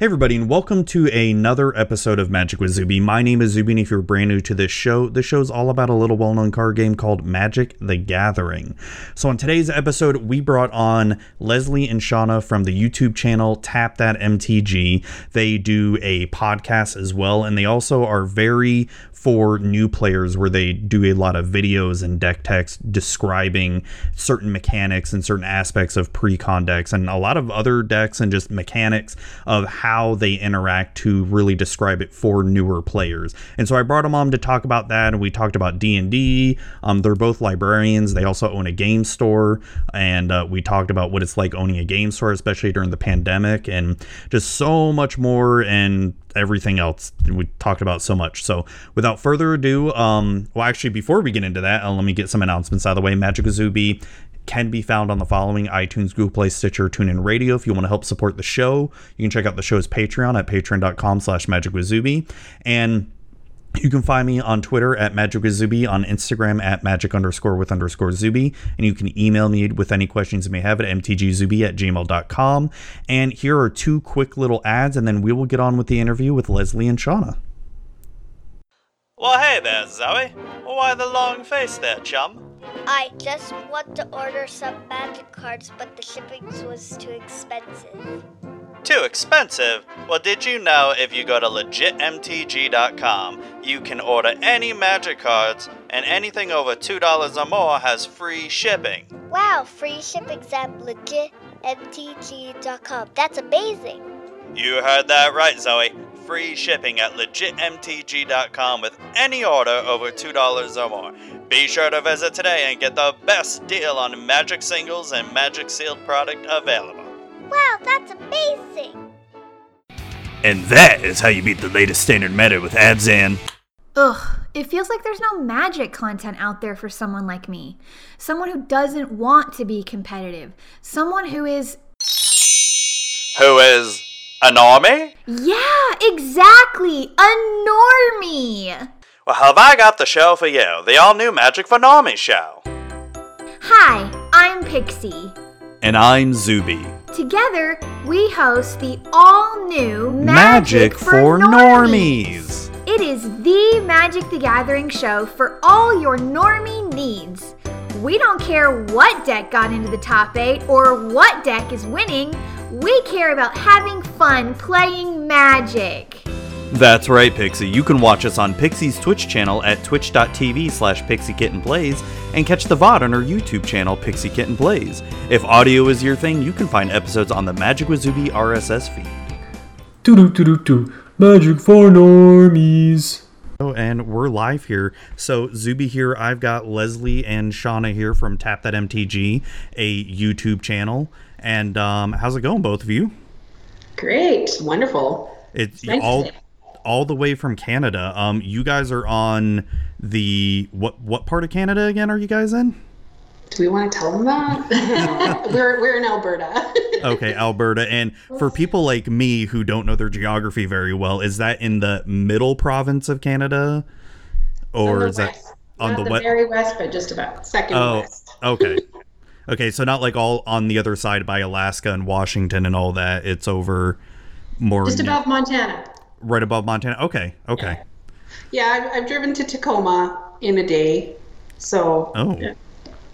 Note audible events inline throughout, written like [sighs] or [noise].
Hey, everybody, and welcome to another episode of Magic with Zuby. My name is Zuby, and if you're brand new to this show, this show's all about a little well known card game called Magic the Gathering. So, on today's episode, we brought on Leslie and Shauna from the YouTube channel Tap That MTG. They do a podcast as well, and they also are very for new players where they do a lot of videos and deck techs describing certain mechanics and certain aspects of pre-con decks and a lot of other decks and just mechanics of how they interact to really describe it for newer players. And so I brought them on to talk about that and we talked about D&D. Um, they're both librarians. They also own a game store and uh, we talked about what it's like owning a game store especially during the pandemic and just so much more and everything else we talked about so much. So without further ado, um, well, actually, before we get into that, uh, let me get some announcements out of the way. Magic Azubi can be found on the following iTunes, Google Play, Stitcher, TuneIn Radio. If you want to help support the show, you can check out the show's Patreon at patreon.com slash magicwithzuby. And you can find me on Twitter at Magic with Zuby, on Instagram at magic underscore with underscore Zuby, and you can email me with any questions you may have at mtgzuby at gmail.com. And here are two quick little ads, and then we will get on with the interview with Leslie and Shauna. Well, hey there, Zoe. Why the long face there, chum? I just want to order some magic cards, but the shipping was too expensive. Too expensive? Well, did you know if you go to legitmtg.com, you can order any magic cards, and anything over $2 or more has free shipping? Wow, free shipping's at legitmtg.com. That's amazing. You heard that right, Zoe. Free shipping at legitmtg.com with any order over $2 or more. Be sure to visit today and get the best deal on magic singles and magic sealed product available. Wow, that's amazing. And that is how you beat the latest standard meta with Abzan. Ugh, it feels like there's no magic content out there for someone like me. Someone who doesn't want to be competitive. Someone who is. Who is a normie? Yeah, exactly! A normie! Well, have I got the show for you? The all new Magic for Normie show. Hi, I'm Pixie. And I'm Zuby. Together, we host the all new Magic, for normies. It is the Magic the Gathering show for all your normie needs. We don't care what deck got into the top 8 or what deck is winning. We care about having fun playing Magic. That's right, Pixie. You can watch us on Pixie's Twitch channel at twitch.tv slash pixiekittenplays and catch the VOD on our YouTube channel, Pixie Kitten Plays. If audio is your thing, you can find episodes on the Magic with Zuby RSS feed. Doo doo doo doo doo. Magic for normies. Oh, and we're live here. So Zuby here. I've got Leslie and Shauna here from Tap That MTG, a YouTube channel. And um, how's it going, both of you? Great, wonderful. It's nice all all the way from Canada. Um, you guys are on the what what part of Canada again? Are you guys in? Do we want to tell them that? [laughs] we're we're in Alberta. [laughs] Okay, Alberta. And for people like me who don't know their geography very well, is that in the middle province of Canada, or is that on Not the the west? very west, but just about second Oh, west. okay. [laughs] Okay, so not like all on the other side by Alaska and Washington and all that. It's over more Just above Montana. right above Montana. Okay, okay. Yeah, I've, I've driven to Tacoma in a day, so Oh, yeah.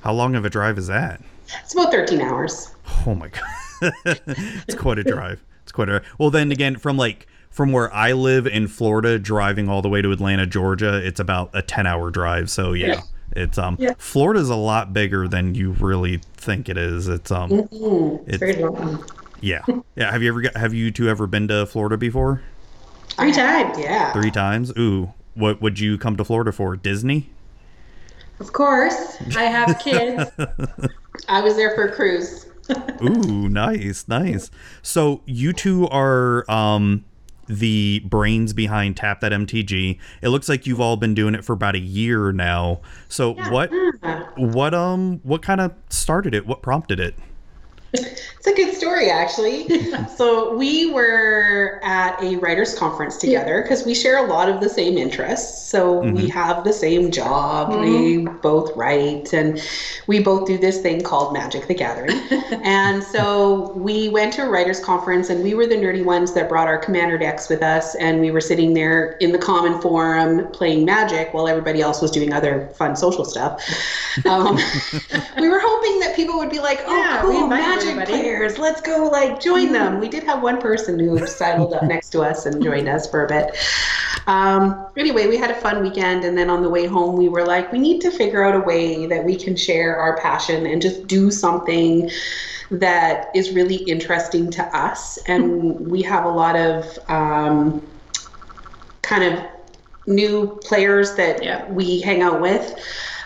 how long of a drive is that? it's about 13 hours. Oh my god, [laughs] it's quite a drive. It's quite a. Well, then again, from like from where I live in Florida, driving all the way to Atlanta, Georgia, it's about a ten-hour drive. So yeah, Yeah. It's um, Yeah. Florida's a lot bigger than you really think it is. It's um, Mm, It's- it's very long. yeah, [laughs] yeah. Have you ever got, have you two ever been to Florida before? Three times, yeah. Three times. Ooh, what would you come to Florida for? Disney? Of course, [laughs] I have kids. I was there for a cruise. [laughs] Ooh, nice, nice. So you two are um the brains behind Tap That MTG. It looks like you've all been doing it for about a year now. So what Ah. what um what kind of started it? What prompted it? It's a good story, actually. [laughs] so we were at a writers' conference together because we share a lot of the same interests. So we have the same job. We both write, and we both do this thing called Magic: The Gathering. [laughs] and so we went to a writers' conference, and we were the nerdy ones that brought our commander decks with us, and we were sitting there in the common forum playing Magic while everybody else was doing other fun social stuff. [laughs] Um, we were hoping that people would be like, "Oh, Yeah, cool, Magic everybody. players, let's go like join them." We did have one person who sidled up next to us and joined us for a bit. Um, anyway, we had a fun weekend, and then on the way home, we were like, we need to figure out a way that we can share our passion and just do something that is really interesting to us. And we have a lot of um, kind of new players that Yeah. we hang out with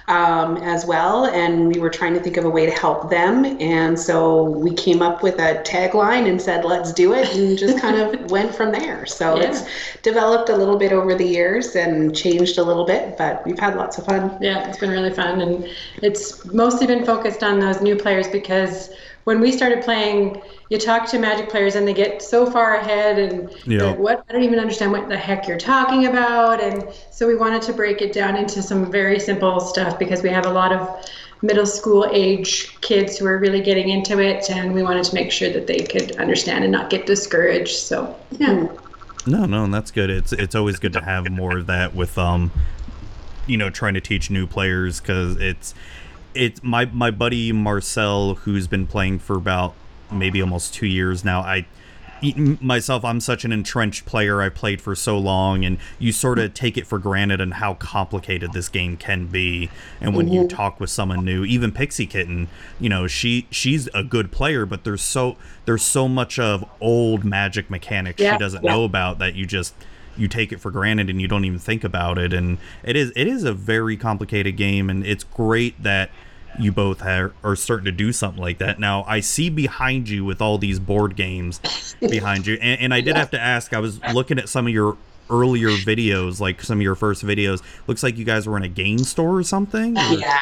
um, as well, and we were trying to think of a way to help them. And so we came up with a tagline and said, "Let's do it," and just kind of [laughs] went from there. So Yeah. it's developed a little bit over the years and changed a little bit, but we've had lots of fun. Yeah, it's been really fun, and it's mostly been focused on those new players because when we started playing, you talk to Magic players and they get so far ahead, and Yeah. like, what I don't even understand what the heck you're talking about, and so we wanted to break it down into some very simple stuff because we have a lot of middle school age kids who are really getting into it, and we wanted to make sure that they could understand and not get discouraged. So yeah. No, no, and that's good. It's it's always good to have more of that with um, you know, trying to teach new players because it's it's my my buddy Marcel who's been playing for about maybe almost two years now. I myself, I'm such an entrenched player. I played for so long, and you sort of take it for granted and how complicated this game can be. And when you mm-hmm. talk with someone new, even Pixie Kitten, you know, she she's a good player, but there's so there's so much of old magic mechanics Yeah, she doesn't yeah. know about that you just you take it for granted and you don't even think about it and it is it is a very complicated game and it's great that you both are, are starting to do something like that. Now i see behind you with all these board games behind you and, and i did have to ask i was looking at some of your earlier videos like some of your first videos. Looks like you guys were in a game store or something Or Yeah.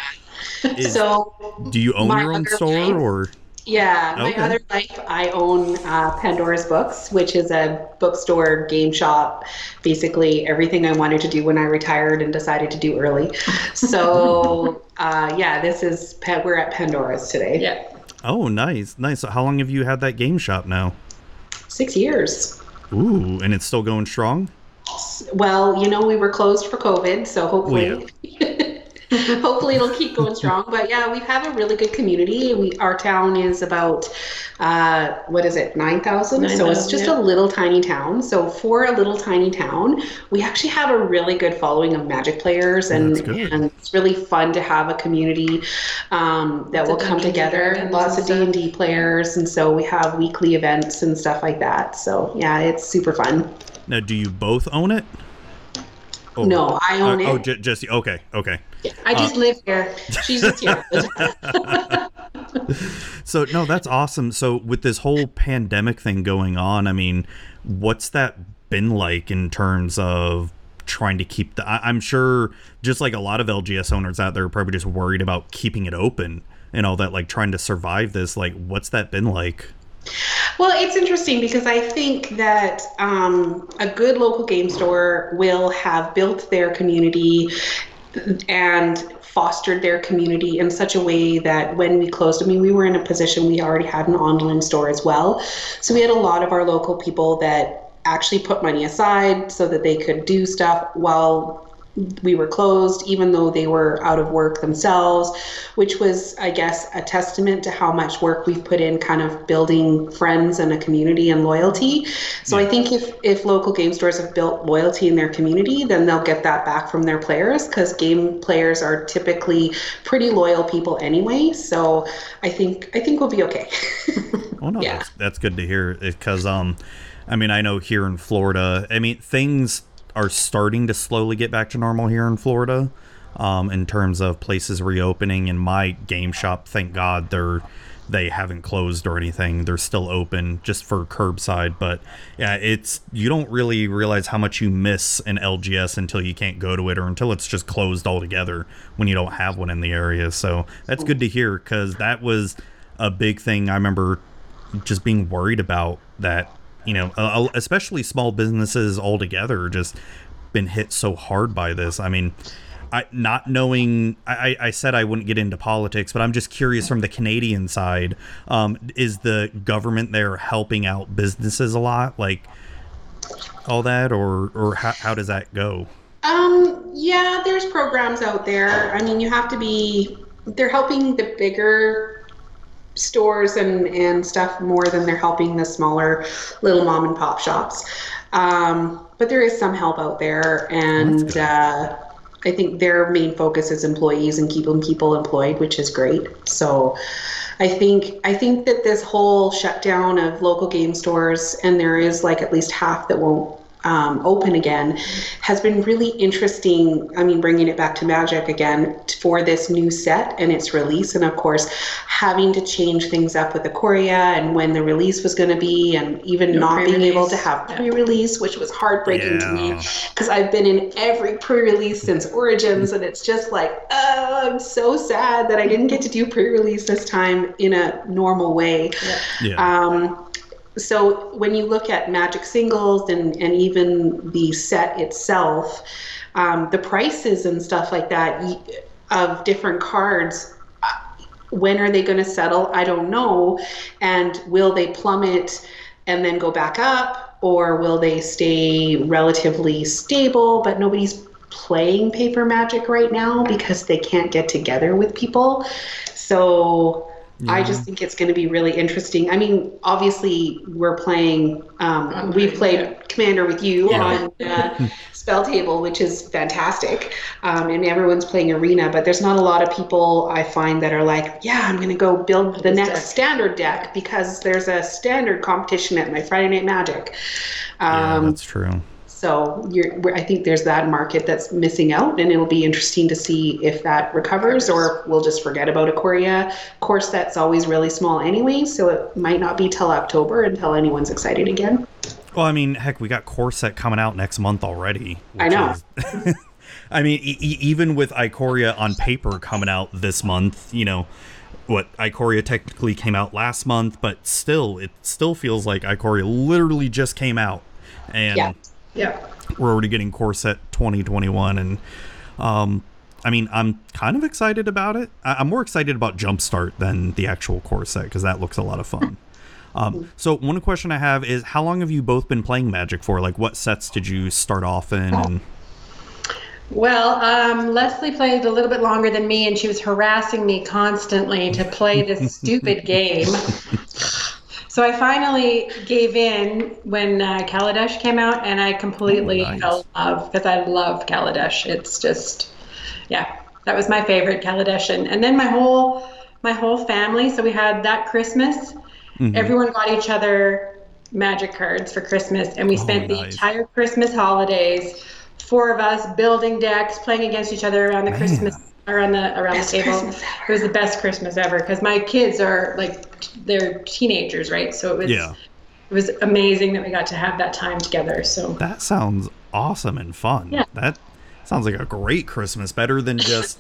is- So do you own your own store or Yeah, my Okay. other life, I own uh, Pandora's Books, which is a bookstore, game shop, basically everything I wanted to do when I retired and decided to do early. [laughs] So, uh, yeah, this is, Pa- we're at Pandora's today. Yeah. oh nice nice so how long have you had that game shop now Six years. ooh and it's still going strong Well, you know, we were closed for COVID, so hopefully. Well, [laughs] [laughs] Hopefully it'll keep going strong, but yeah, we have a really good community. We our town is about uh, what is it, nine thousand? So it's just yeah. a little tiny town. So for a little tiny town, we actually have a really good following of Magic players, and and it's really fun to have a community um, that Lots will come Dungeons and together. Lots of D and D players, and so we have weekly events and stuff like that. So yeah, it's super fun. Now, do you both own it? Oh, No, I own uh, it. Oh, J- Jesse. Okay, okay. I just live here. She's just [laughs] here. [laughs] So no, that's awesome. So with this whole pandemic thing going on, I mean, what's that been like in terms of trying to keep the? I- I'm sure, just like a lot of LGS owners out there, are probably just worried about keeping it open and all that, like trying to survive this. Like, what's that been like? Well, it's interesting because I think that um, a good local game store will have built their community and fostered their community in such a way that when we closed, I mean, we were in a position we already had an online store as well. So we had a lot of our local people that actually put money aside so that they could do stuff while we were closed, even though they were out of work themselves, which was, I guess, a testament to how much work we've put in kind of building friends and a community and loyalty. So I think if, if local game stores have built loyalty in their community, then they'll get that back from their players because game players are typically pretty loyal people anyway. So I think I think we'll be okay. [laughs] Oh no, Yeah. that's that's good to hear because um, I mean, I know here in Florida, I mean, things are starting to slowly get back to normal here in Florida, um, in terms of places reopening. And my game shop, thank God, they're they haven't closed or anything. They're still open just for curbside. But yeah, it's you don't really realize how much you miss an LGS until you can't go to it or until it's just closed altogether when you don't have one in the area. So that's good to hear because that was a big thing I remember just being worried about that, you know, especially small businesses altogether just been hit so hard by this. I mean, I not knowing I, I said I wouldn't get into politics, but I'm just curious from the Canadian side, um, is the government there helping out businesses a lot? Like all that or or how, how does that go? Um, yeah, there's programs out there. I mean, you have to be. They're helping the bigger stores and and stuff more than they're helping the smaller little mom and pop shops. Um, but there is some help out there, and uh, I think their main focus is employees and keeping people employed, which is great. So. I think I think that this whole shutdown of local game stores, and there is like at least half that won't um, open again has been really interesting. I mean, bringing it back to Magic again for this new set and its release, and of course, having to change things up with Ikoria and when the release was going to be, and even No not being able to have pre release, which was heartbreaking to me because I've been in every pre release since Origins, and it's just like, oh, I'm so sad that I didn't get to do pre release this time in a normal way. Yeah. Um, so when you look at Magic singles and, and even the set itself, um, the prices and stuff like that of different cards, uh, when are they going to settle? I don't know. And will they plummet and then go back up, or will they stay relatively stable? But nobody's playing paper magic right now because they can't get together with people. So I just think it's going to be really interesting. I mean, obviously, we're playing, um, we've played yeah. Commander with you Yeah. on uh, [laughs] Spell Table, which is fantastic. Um, and everyone's playing Arena, but there's not a lot of people I find that are like, yeah, I'm going to go build the This next deck. standard deck because there's a standard competition at my Friday Night Magic. yeah, Um, that's true. So you're, I think there's that market that's missing out, and it'll be interesting to see if that recovers or we'll just forget about Ikoria. Course that's always really small anyway, so it might not be till October until anyone's excited again. Well, I mean, heck, we got Core Set coming out next month already. I know. is- [laughs] I mean, e- even with Ikoria on paper coming out this month, you know, what Ikoria technically came out last month, but still, it still feels like Ikoria literally just came out, and Yeah. Yeah. we're already getting Core Set 2021, and um, I mean, I'm kind of excited about it. I- I'm more excited about Jumpstart than the actual Core Set because that looks a lot of fun. [laughs] Um, so one question I have is, how long have you both been playing Magic for? Like, what sets did you start off in? And Well, um, Leslie played a little bit longer than me, and she was harassing me constantly to play this [laughs] stupid game. So I finally gave in when uh, Kaladesh came out, and I completely Oh, nice. fell in love because I love Kaladesh. It's just, yeah, that was my favorite Kaladesh, and, then my whole my whole family. So we had that Christmas. Mm-hmm. Everyone got each other magic cards for Christmas, and we spent the Oh, nice. entire Christmas holidays, four of us building decks, playing against each other around the Man. Christmas around the around Best the table. It was the best Christmas ever because my kids are like they're teenagers, right? So it was Yeah. it was amazing that we got to have that time together. So that sounds awesome and fun. Yeah. That sounds like a great Christmas. Better than [laughs] just.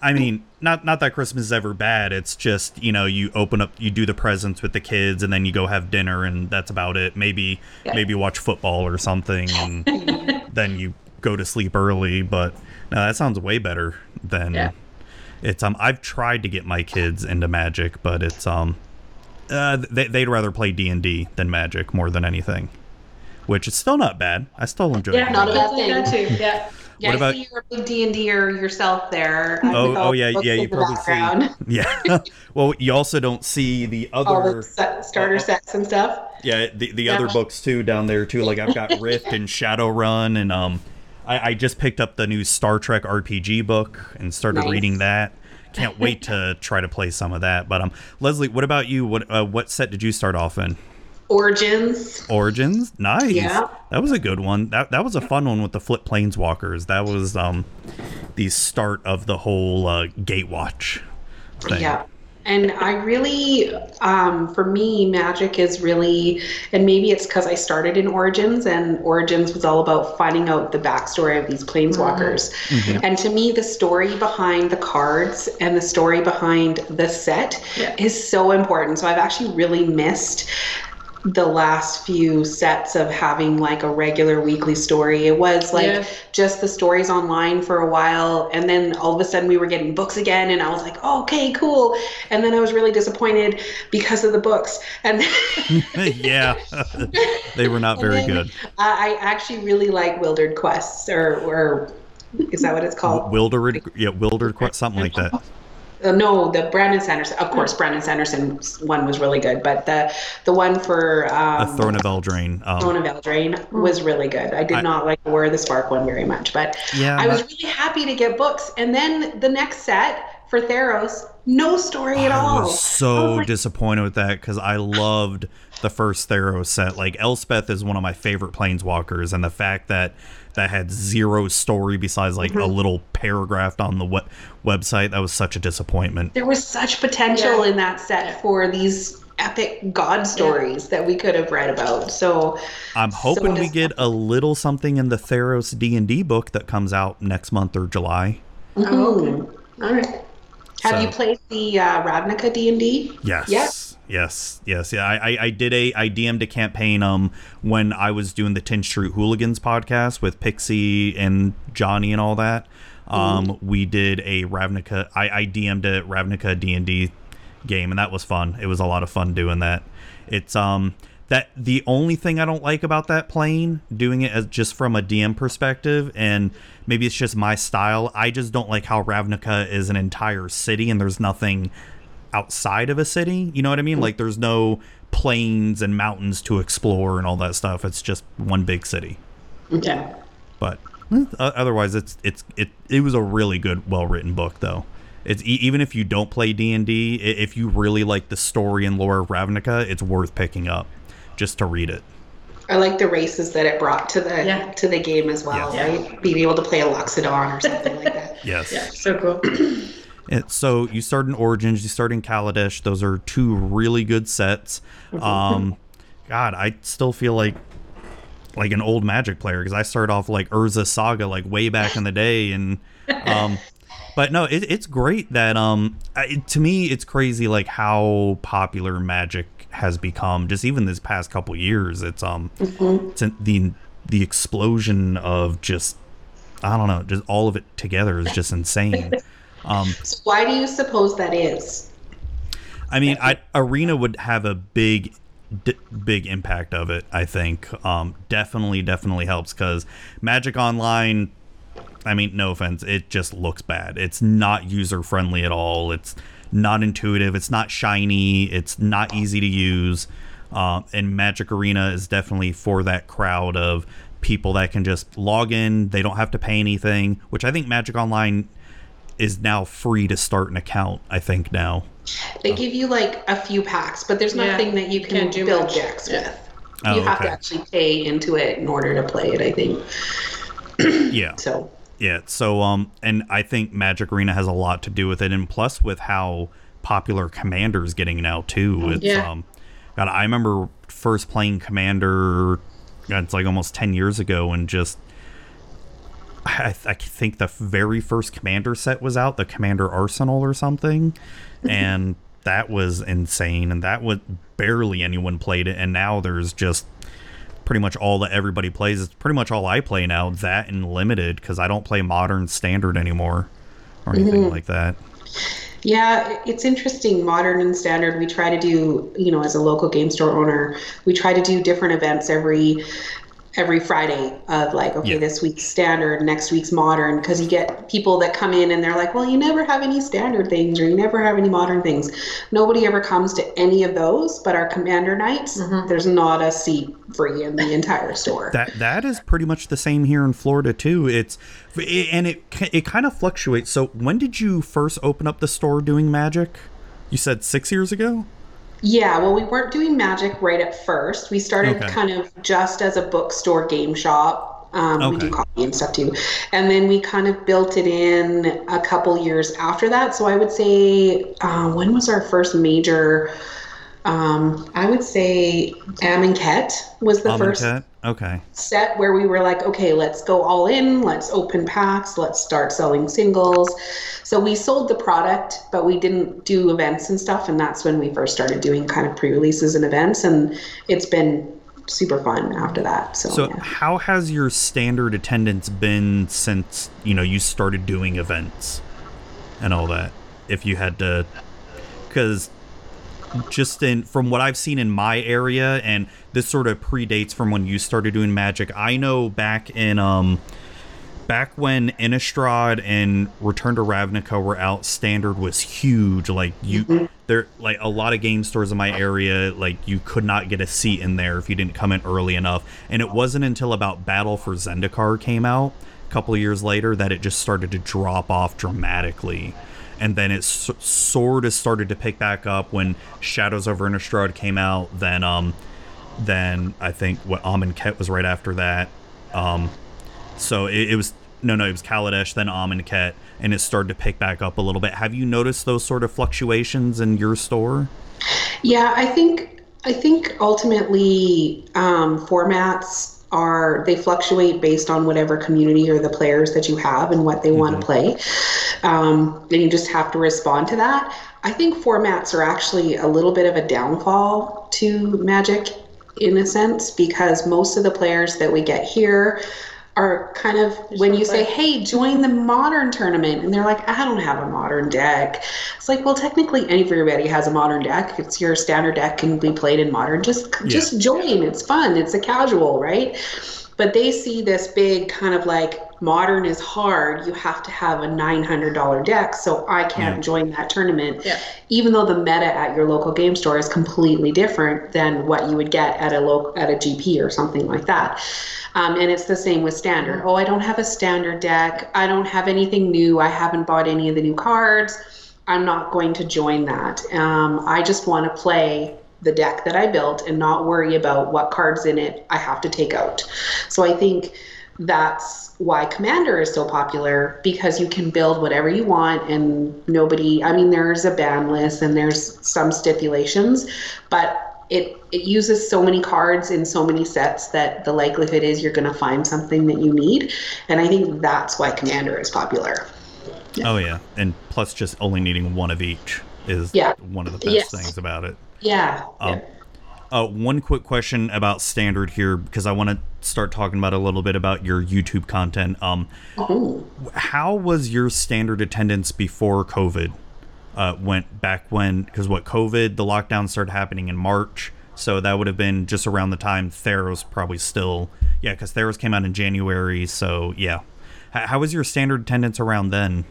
I mean, not not that Christmas is ever bad. It's just you know you open up, you do the presents with the kids, and then you go have dinner, and that's about it. Maybe Yeah. maybe watch football or something, and [laughs] then you go to sleep early. But no, that sounds way better than Yeah. it's. Um, I've tried to get my kids into Magic, but it's um, uh, they they'd rather play D and D than Magic more than anything, which is still not bad. I still enjoy. yeah, doing not a it. bad like that too. Yeah. Yeah, What I about- see you're a big D and D'er yourself there. uh, Oh, oh yeah, yeah. You probably background. see. [laughs] Yeah. [laughs] well, you also don't see the all other. the set, starter oh. sets and stuff. Yeah, the the Yeah. other books too down there too. Like I've got [laughs] Rift and Shadowrun, and um, I, I just picked up the new Star Trek RPG book and started Nice. reading that. Can't [laughs] wait to try to play some of that. But um, Leslie, what about you? What uh, what set did you start off in? Origins. Origins, nice. Yeah. that was a good one. That that was a fun one with the flip planeswalkers. That was um, the start of the whole uh, Gatewatch thing. Yeah. And I really, um, for me, magic is really, and maybe it's because I started in Origins, and Origins was all about finding out the backstory of these planeswalkers. And to me, the story behind the cards and the story behind the set Yeah. is so important. So I've actually really missed the last few sets of having like a regular weekly story. It was like Yeah. just the stories online for a while and then all of a sudden we were getting books again and I was like, oh, "Okay, cool." And then I was really disappointed because of the books. And [laughs] yeah, [laughs] they were not very good. I I actually really like Wildered Quests or or is that what it's called? Wildered, yeah, Wildered, quite something like that. Uh, no, the Brandon Sanderson. Of course, Brandon Sanderson's one was really good, but the the one for A um, Throne of Eldraine. Throne Um, of Eldraine was really good. I did I- not like the War of the Spark one very much, but Yeah, I was my- really happy to get books. And then the next set for Theros, no story at I all. was I was like, disappointed with that because I loved the first Theros set. Like Elspeth is one of my favorite planeswalkers, and the fact that that had zero story besides like Mm-hmm. a little paragraph on the we- website that was such a disappointment. there was such potential Yeah. in that set for these epic god stories that we could have read about. So I'm hoping we get a little something in the Theros D and D book that comes out next month or July. Oh, okay. All right. have So- you played the uh, Ravnica D and D? Yes. Yes. Yes. Yes. Yeah. I, I, I did a I DM'd a campaign um when I was doing the Tin Street Hooligans podcast with Pixie and Johnny and all that. Um we did a Ravnica I, I DM'd a Ravnica D and D game and that was fun. It was a lot of fun doing that. It's um that the only thing I don't like about that plane, doing it as just from a DM perspective, and maybe it's just my style. I just don't like how Ravnica is an entire city and there's nothing outside of a city. You know what I mean? Mm. Like there's no plains and mountains to explore and all that stuff. It's just one big city. Yeah. But eh, o- otherwise, it's it's it it was a really good, well written book though. It's e- even if you don't play D and D, if you really like the story and lore of Ravnica, it's worth picking up just to read it. I like the races that it brought to the Yeah. to the game as well, Yeah. right? Being able to play a Loxodon or something like that. [laughs] Yes. Yeah. So cool. [clears throat] And so you start in Origins, you start in Kaladesh. Those are two really good sets. Um, God, I still feel like like an old Magic player because I started off like Urza Saga like way back in the day, and um, [laughs] but no, it, it's great that um, I, to me it's crazy like how popular Magic has become. Just even this past couple years, it's um, it's the the explosion of just I don't know, just all of it together is just insane. [laughs] Um, So why do you suppose that is? I mean, I, Arena would have a big, d- big impact of it. I think um, definitely, definitely helps because Magic Online. I mean, no offense, it just looks bad. It's not user friendly at all. It's not intuitive. It's not shiny. It's not easy to use. Um, and Magic Arena is definitely for that crowd of people that can just log in. They don't have to pay anything, which I think Magic Online is now free to start an account. I think now. They give you like a few packs, but there's Yeah, nothing that you can do build much. decks Yeah. with. Oh, you have okay. to actually pay into it in order to play it, I think. Yeah. [clears throat] So Yeah, so um and I think Magic Arena has a lot to do with it and plus with how popular Commander's getting now too. It's Yeah. um God, I remember first playing Commander God, it's like almost 10 years ago and just I, I think the very first Commander set was out, the Commander Arsenal or something, [laughs] and that was insane. And that was barely anyone played it, and now there's just pretty much all that everybody plays. It's pretty much all I play now. That and limited because I don't play modern standard anymore or anything mm-hmm. like that. Yeah, it's interesting. Modern and standard, we try to do, you know, as a local game store owner, we try to do different events every every Friday of like, okay, Yeah. this week's standard, next week's modern, because you get people that come in and they're like, well, you never have any standard things or you never have any modern things. Nobody ever comes to any of those, but our commander nights, mm-hmm. there's not a seat free in the entire store. That that is pretty much the same here in Florida too. It's and it it kind of fluctuates. So when did you first open up the store doing magic? You said six years ago. Yeah, well, we weren't doing magic right at first. We started Okay. kind of just as a bookstore game shop Um, We do Okay. coffee and stuff too. And then we kind of built it in a couple years after that. So I would say, uh, when was our first major? Um, I would say Amonkhet was the first Amonkhet? Okay. set where we were like, okay, let's go all in, let's open packs, let's start selling singles. So we sold the product, but we didn't do events and stuff. And that's when we first started doing kind of pre releases and events. And it's been super fun after that. So, So yeah. how has your standard attendance been since, you know, you started doing events and all that? If you had to cuz just in from what I've seen in my area and this sort of predates from when you started doing magic. I know back in um back when Innistrad and Return to Ravnica were out, standard was huge. Like you, there, like a lot of game stores in my area, like you could not get a seat in there if you didn't come in early enough. And it wasn't until about Battle for Zendikar came out a couple of years later that it just started to drop off dramatically. And then it sort of started to pick back up when Shadows over Innistrad came out. Then, um, then I think what Amonkhet was right after that. Um, so it, it was no, no, it was Kaladesh, then Amonkhet, and it started to pick back up a little bit. Have you noticed those sort of fluctuations in your store? Yeah, I think I think ultimately um, formats are they fluctuate based on whatever community or the players that you have and what they want to play, um, and you just have to respond to that. I think formats are actually a little bit of a downfall to Magic in a sense because most of the players that we get here are kind of when you say hey join the modern tournament and they're like i don't have a modern deck. It's like well technically everybody has a modern deck. It's your standard deck can be played in modern just just join. It's fun. It's a casual right? But they see this big kind of like modern is hard. You have to have a $900 deck so i can't Yeah. join that tournament. Yeah. even though the meta at your local game store is completely different than what you would get at a local at a gp or something like that um, and it's the same with standard. Oh i don't have a standard deck. I don't have anything new. I haven't bought any of the new cards. I'm not going to join that. Um, i just want to play the deck that i built and not worry about what cards in it i have to take out. So i think that's why commander is so popular because you can build whatever you want and nobody i mean there's a ban list and there's some stipulations but it it uses so many cards in so many sets that the likelihood is you're going to find something that you need and i think that's why commander is popular Oh yeah, and plus just only needing one of each is Yeah. one of the best Yes. things about it. yeah, Um, Uh, one quick question about standard here because I want to start talking about a little bit about your YouTube content. Um, Oh. how was your standard attendance before COVID? Uh, went back when because what COVID the lockdown started happening in March, so that would have been just around the time Theros probably still yeah because Theros came out in January, so yeah. H- how was your standard attendance around then?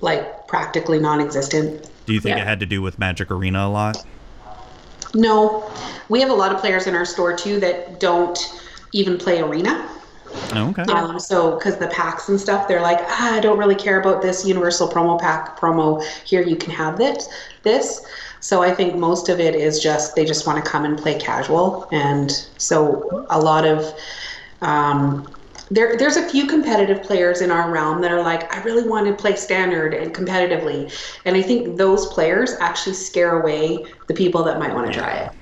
like practically non-existent Do you think Yeah. it had to do with Magic Arena a lot? no we have a lot of players in our store too that don't even play arena Oh, okay. Um, so, because the packs and stuff, they're like, ah, I don't really care about this universal promo pack promo. Here, you can have this. This. So, I think most of it is just they just want to come and play casual, and so a lot of um, there. There's a few competitive players in our realm that are like, I really want to play standard and competitively, and I think those players actually scare away the people that might want to try it.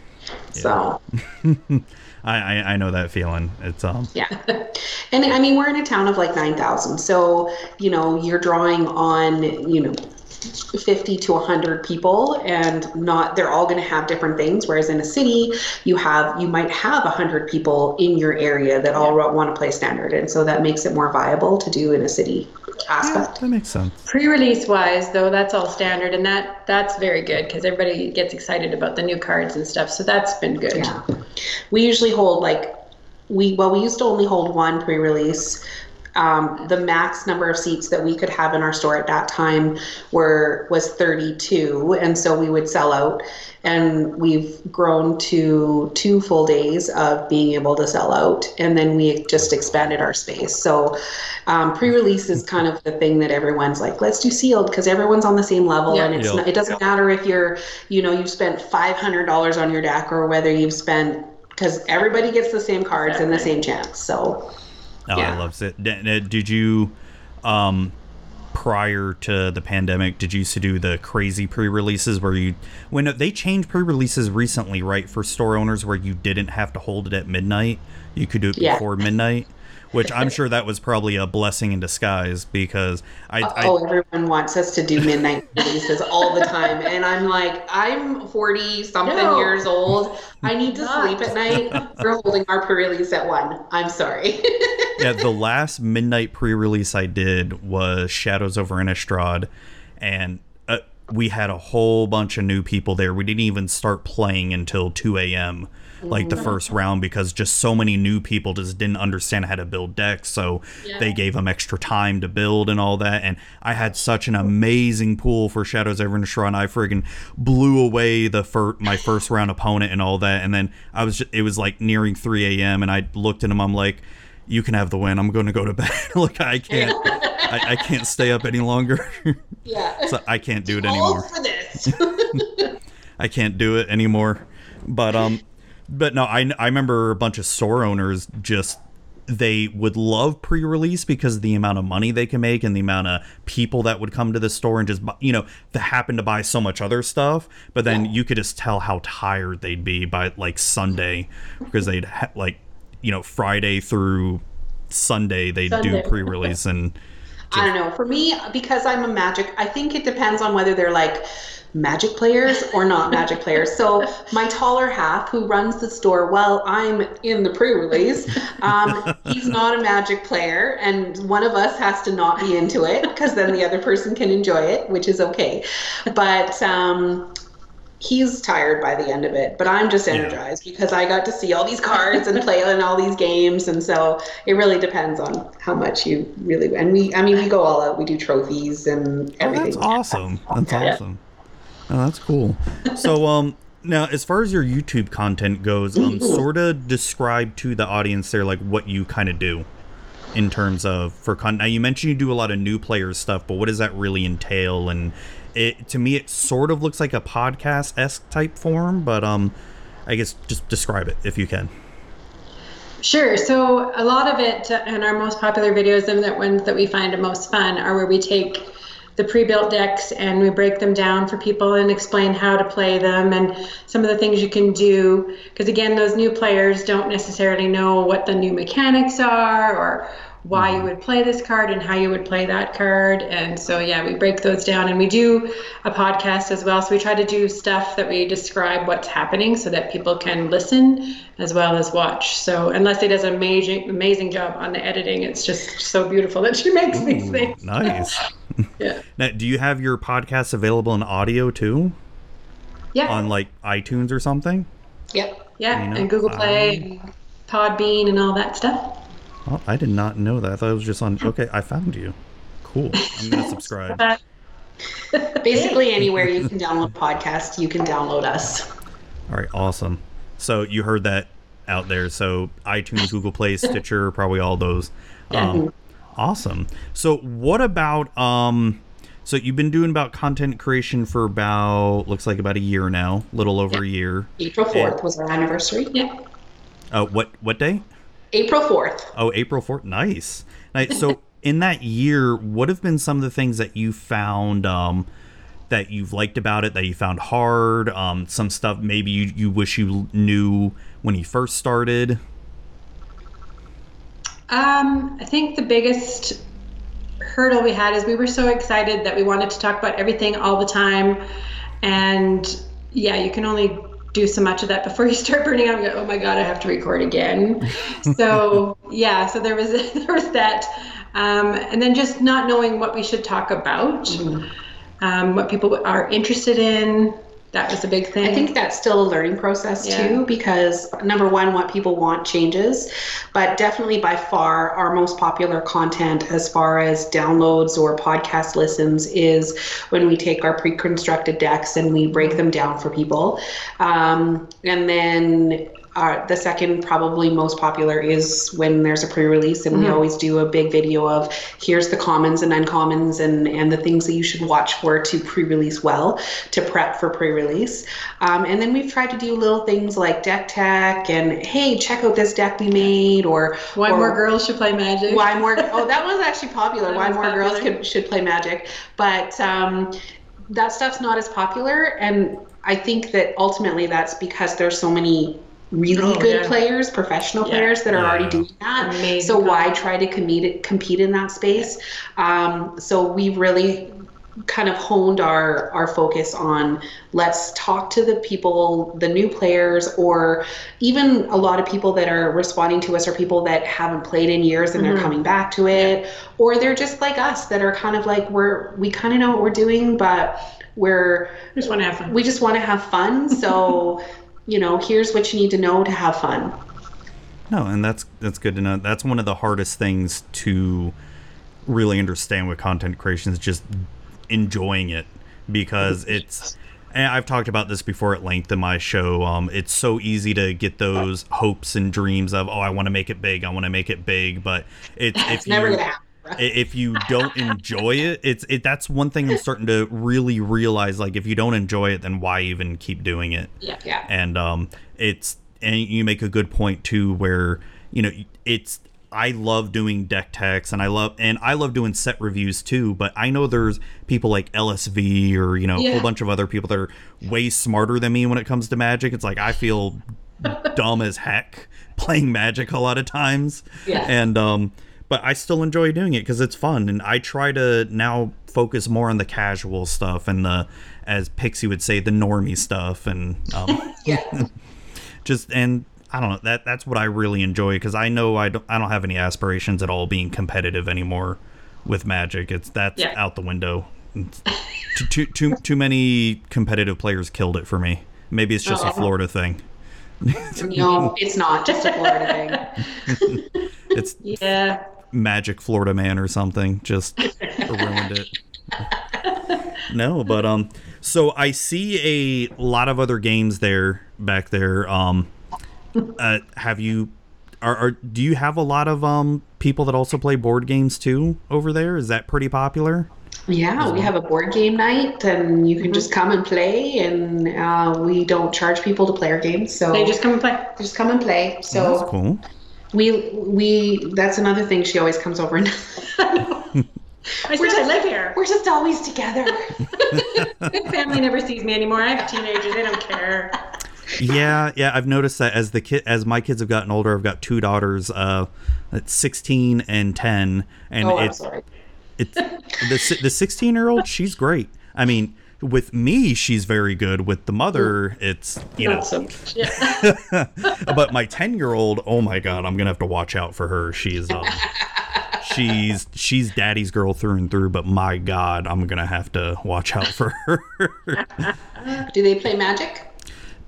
So. [laughs] I, I I know that feeling. It's um Yeah. [laughs] And I mean, we're in a town of like 9,000. So, you know, you're drawing on, you know, 50 to 100 people and not they're all going to have different things whereas in a city you have you might have 100 people in your area that all want to play standard and so that makes it more viable to do in a city aspect that makes sense. Pre-release wise, though, that's all standard, and that that's very good because everybody gets excited about the new cards and stuff. So that's been good. Yeah. We usually hold like we well we used to only hold one pre-release. Um, the max number of seats that we could have in our store at that time were was 32, and so we would sell out. And we've grown to two full days of being able to sell out, and then we just expanded our space. So um, pre-release is kind of the thing that everyone's like, let's do sealed because everyone's on the same level, Yeah. and it's Yeah. not, it doesn't matter if you're you know you've spent $500 on your deck or whether you've spent because everybody gets the same cards and the same chance so Oh, Yeah. I love it. Did you, um, prior to the pandemic, did you used to do the crazy pre-releases where you, when they changed pre-releases recently, right, for store owners where you didn't have to hold it at midnight, you could do it Yeah. before midnight, which I'm sure that was probably a blessing in disguise because I, I oh, everyone wants us to do midnight [laughs] releases all the time, and I'm like, I'm 40 something No. years old. I need to Not. sleep at night. We're holding our pre-release at one. I'm sorry. yeah, the [laughs] last midnight pre-release I did was Shadows over Innistrad, and uh, we had a whole bunch of new people there. We didn't even start playing until 2 a.m. like the first round because just so many new people just didn't understand how to build decks so they gave them extra time to build and all that and i had such an amazing pool for shadows over Innistrad, and i friggin blew away the fir- my first round opponent and all that and then i was just, it was like nearing 3 a.m and i looked at him i'm like you can have the win i'm going to go to bed [laughs] like i can't I, I can't stay up any longer [laughs] yeah. so i can't do it anymore. [laughs] I can't do it anymore. But um, but no, I I remember a bunch of store owners just they would love pre-release because of the amount of money they can make and the amount of people that would come to the store and just you know that happen to buy so much other stuff but then you could just tell how tired they'd be by like sunday because they'd ha- like you know friday through sunday they'd Sunday. do pre-release and I don't know. For me, because I'm a magic, I think it depends on whether they're like magic players or not [laughs] magic players. So my taller half, who runs the store while I'm in the pre-release, um, he's not a magic player, and one of us has to not be into it because then the other person can enjoy it, which is okay. But um, he's tired by the end of it, but I'm just energized because I got to see all these cards and play in all these games, and so it really depends on how much you really. And we, I mean, we go all out. We do trophies and everything. Oh, that's awesome. That's Yeah. awesome. Oh, that's cool. So, um, now as far as your YouTube content goes, um, sort of describe to the audience there like what you kind of do in terms of for con. Now you mentioned you do a lot of new players stuff, but what does that really entail? And it to me, it sort of looks like a podcast esque type form, but um, I guess just describe it if you can. Sure. So a lot of it, and our most popular videos, and the ones that we find the most fun, are where we take the pre-built decks and we break them down for people and explain how to play them and some of the things you can do. Because again, those new players don't necessarily know what the new mechanics are or why you mm-hmm. would play this card and how you would play that card. And so, yeah, we break those down and we do a podcast as well. So we try to do stuff that we describe what's happening so that people can listen as well as watch. So, and Leslie does an amazing, amazing job on the editing. It's just so beautiful that she makes these things. nice. [laughs] [laughs] Yeah. Now, do you have your podcast available in audio too, Yeah. on like iTunes or something? Yep. yeah. you know, and Google Play, um, and Podbean, and all that stuff. Oh, I did not know that. I thought it was just on. Okay, I found you. Cool. I'm gonna [laughs] subscribe. [laughs] Basically, [laughs] anywhere you can download podcasts, you can download us. All right, awesome. So you heard that out there. So iTunes, Google Play, Stitcher, probably all those. Um, awesome. So what about um? So you've been doing about content creation for about looks like about a year now, little over a year. April 4th was our anniversary. Yeah. Uh, what what day? April 4th. Oh, April 4th. Nice. nice. So, [laughs] in that year, what have been some of the things that you found um, that you've liked about it, that you found hard? Um, some stuff maybe you, you wish you knew when you first started? Um, I think the biggest hurdle we had is we were so excited that we wanted to talk about everything all the time. And yeah, you can only do so much of that before you start burning out and go, oh my God, I have to record again. so [laughs] yeah, so there was [laughs] there was that. Um, and then just not knowing what we should talk about, um, what people are interested in. That was a big thing. I think that's still a learning process Yeah. too, because number one, what people want changes, but definitely by far our most popular content as far as downloads or podcast listens is when we take our pre-constructed decks and we break them down for people, um, and then uh, the second probably most popular is when there's a pre-release and we always do a big video of here's the commons and uncommons and and the things that you should watch for to pre-release well to prep for pre-release um, and then we've tried to do little things like deck tech and hey check out this deck we made or Why or more girls should play Magic? why more oh that was actually popular [laughs] why more girls popular. could, should play magic but um, that stuff's not as popular and i think that ultimately that's because there's so many really Oh, good yeah. players professional Yeah. players that are already doing that. Amazing so why try to compete compete in that space? Um, so we've really kind of honed our our focus on let's talk to the people the new players or even a lot of people that are responding to us are people that haven't played in years and they're coming back to it. Or they're just like us that are kind of like we're we kind of know what we're doing but we're just want to have fun. we just want to have fun. So [laughs] you know here's what you need to know to have fun No, and that's that's good to know. That's one of the hardest things to really understand with content creation is just enjoying it because it's and I've talked about this before at length in my show. Um, it's so easy to get those hopes and dreams of, oh, I want to make it big, I want to make it big, but [sighs] it's if it's never you, gonna happen if you don't enjoy it, it's it. That's one thing I'm starting to really realize. Like, if you don't enjoy it, then why even keep doing it? Yeah. yeah and um it's and you make a good point too where you know it's I love doing deck techs and I love and I love doing set reviews too, but I know there's people like LSV or you know a whole bunch of other people that are way smarter than me when it comes to magic. It's like I feel [laughs] dumb as heck playing magic a lot of times. Yeah. And um but I still enjoy doing it because it's fun and I try to now focus more on the casual stuff and the as Pixie would say the normie stuff and um [laughs] yeah [laughs] just and I don't know that that's what I really enjoy because I know I don't I don't have any aspirations at all being competitive anymore with Magic. It's that's Yeah. out the window. Too, too too too many competitive players killed it for me. Maybe it's just a Oh. Florida thing. no it's not just a florida thing [laughs] It's Yeah. Magic Florida Man or something. Just ruined it. no, but um, so I see a lot of other games there back there. Um, uh, have you? Are, are do you have a lot of um people that also play board games too over there? Is that pretty popular? Yeah, we have a board game night, and you can just come and play. And uh, we don't charge people to play our games, so They just come and play. just come and play. So That's cool. We we that's another thing. She always comes over and [laughs] I said I live here. we're just always together. My [laughs] family never sees me anymore. I have teenagers. They don't care. Yeah, yeah, I've noticed that as the kid as my kids have gotten older, I've got two daughters, uh, that's 16 and 10, and oh, I'm it's sorry. it's the the 16 year old she's great i mean with me she's very good with the mother it's you know so much. Yeah. [laughs] but my 10 year old oh my god i'm gonna have to watch out for her she's um [laughs] she's she's daddy's girl through and through but my god i'm gonna have to watch out for her [laughs] Do they play Magic?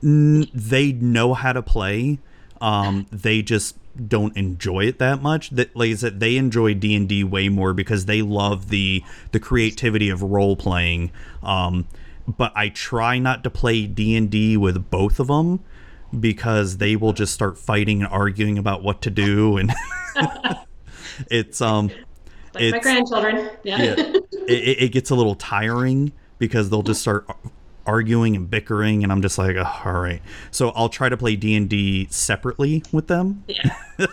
N- they know how to play um they just don't enjoy it that much that like said, they enjoy d&d way more because they love the the creativity of role playing um but i try not to play d&d with both of them because they will just start fighting and arguing about what to do and [laughs] it's um Like my grandchildren. Yeah. yeah, [laughs] it, it gets a little tiring because they'll just start ar- arguing and bickering, and I'm just like, oh, all right. So I'll try to play D and D separately with them. Yeah. [laughs]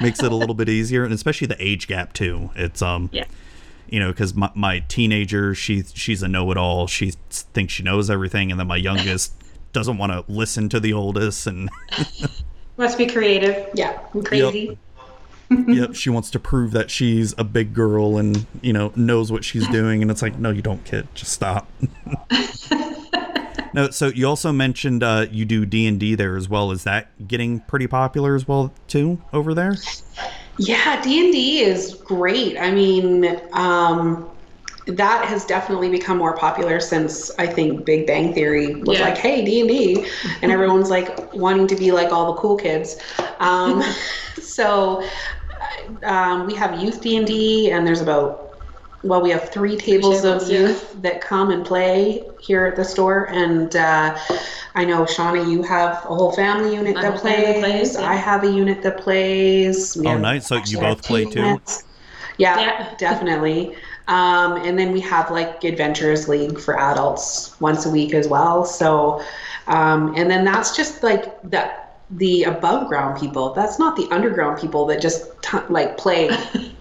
Makes it a little bit easier, and especially the age gap too. It's um, Yeah. you know, because my, my teenager, she's she's a know-it-all. She thinks she knows everything, and then my youngest doesn't want to listen to the oldest, and [laughs] Must be creative Yeah. and crazy. yep, she wants to prove that she's a big girl and you know knows what she's doing, and it's like, no, you don't, kid. Just stop. [laughs] no, so you also mentioned uh, you do D and D there as well. Is that getting pretty popular as well too over there? Yeah, D and D is great. I mean, um, that has definitely become more popular since I think Big Bang Theory was Yeah. like, "Hey, D and D," and everyone's like wanting to be like all the cool kids. Um, [laughs] so um, we have youth D and D, and there's about well, we have three tables tables, of yeah. youth that come and play here at the store, and uh, I know Shauna, you have a whole family unit My that whole family plays. plays, yeah. I have a unit that plays. We Oh, nice. So you both play two too? Yeah, Yeah. [laughs] definitely. Um, and then we have like Adventurers League for adults once a week as well. So, um, and then that's just like that the above ground people. That's not the underground people that just t- like play [laughs]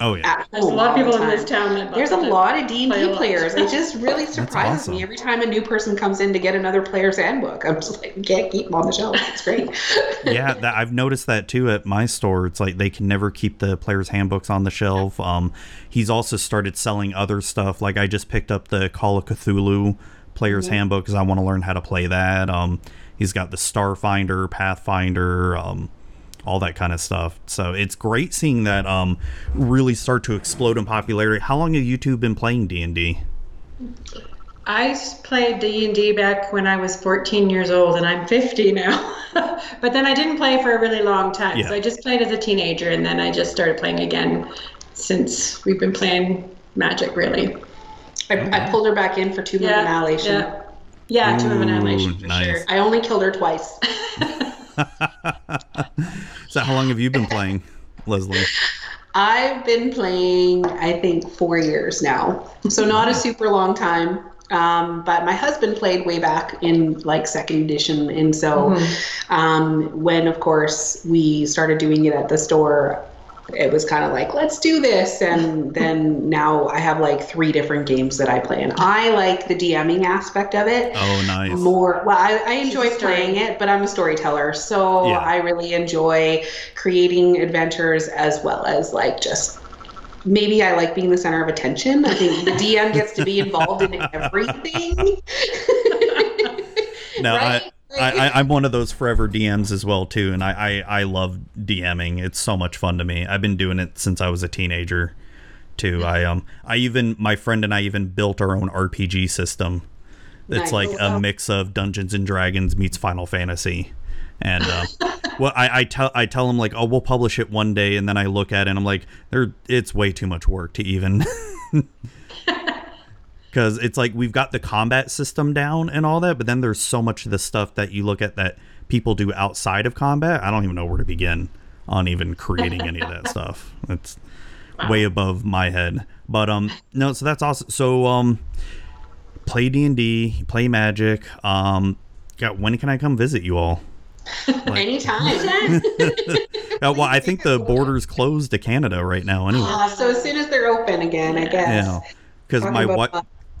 Oh yeah. at There's a lot of people in this town that There's a lot of D and play a D lot. players. It just really surprises awesome. me every time a new person comes in to get another player's handbook. I'm just like, can't keep them on the shelf. It's great. [laughs] yeah, that, I've noticed that too at my store. It's like they can never keep the players' handbooks on the shelf. Um, he's also started selling other stuff. Like I just picked up the Call of Cthulhu player's handbook because I want to learn how to play that. Um, he's got the Starfinder, Pathfinder, um, all that kind of stuff. So it's great seeing that um, really start to explode in popularity. How long have you two been playing D and D? I s- played D and D back when I was 14 years old, and I'm 50 now. [laughs] but then I didn't play for a really long time. Yeah. So I just played as a teenager, and then I just started playing again since we've been playing Magic. Really, I, I pulled her back in for Tomb of Annihilation. yeah, yeah. Tomb of Annihilation for nice. sure. I only killed her twice. [laughs] [laughs] So how long have you been playing, Leslie? I've been playing, I think, four years now. So not a super long time. Um, but my husband played way back in like second edition. And so um, when, of course, we started doing it at the store, it was kind of like, let's do this. And then now I have like three different games that I play. And I like the DMing aspect of it Oh, nice. more well I, I enjoy She's a story- playing it but i'm a storyteller so Yeah. i really enjoy creating adventures as well as like just maybe i like being the center of attention i think the dm gets to be involved in [laughs] everything No, [laughs] Right? I, I, I'm one of those forever DMs as well too, and I, I, I love DMing. It's so much fun to me. I've been doing it since I was a teenager, too. I um I even my friend and I even built our own RPG system. It's Nice. like a mix of Dungeons and Dragons meets Final Fantasy, and uh, [laughs] well, I, I tell I tell him like, oh, we'll publish it one day, and then I look at it and I'm like, there, it's way too much work to even. [laughs] [laughs] because it's like we've got the combat system down and all that, but then there's so much of the stuff that you look at that people do outside of combat. I don't even know where to begin on even creating any of that [laughs] stuff. It's way above my head. But um, no, so that's awesome. So um, play D and D, play Magic. Um, yeah, when can I come visit you all? [laughs] anytime [laughs] Uh, well, I think the border's closed to Canada right now. Anyway, Uh, so as soon as they're open again i guess yeah, because my wife,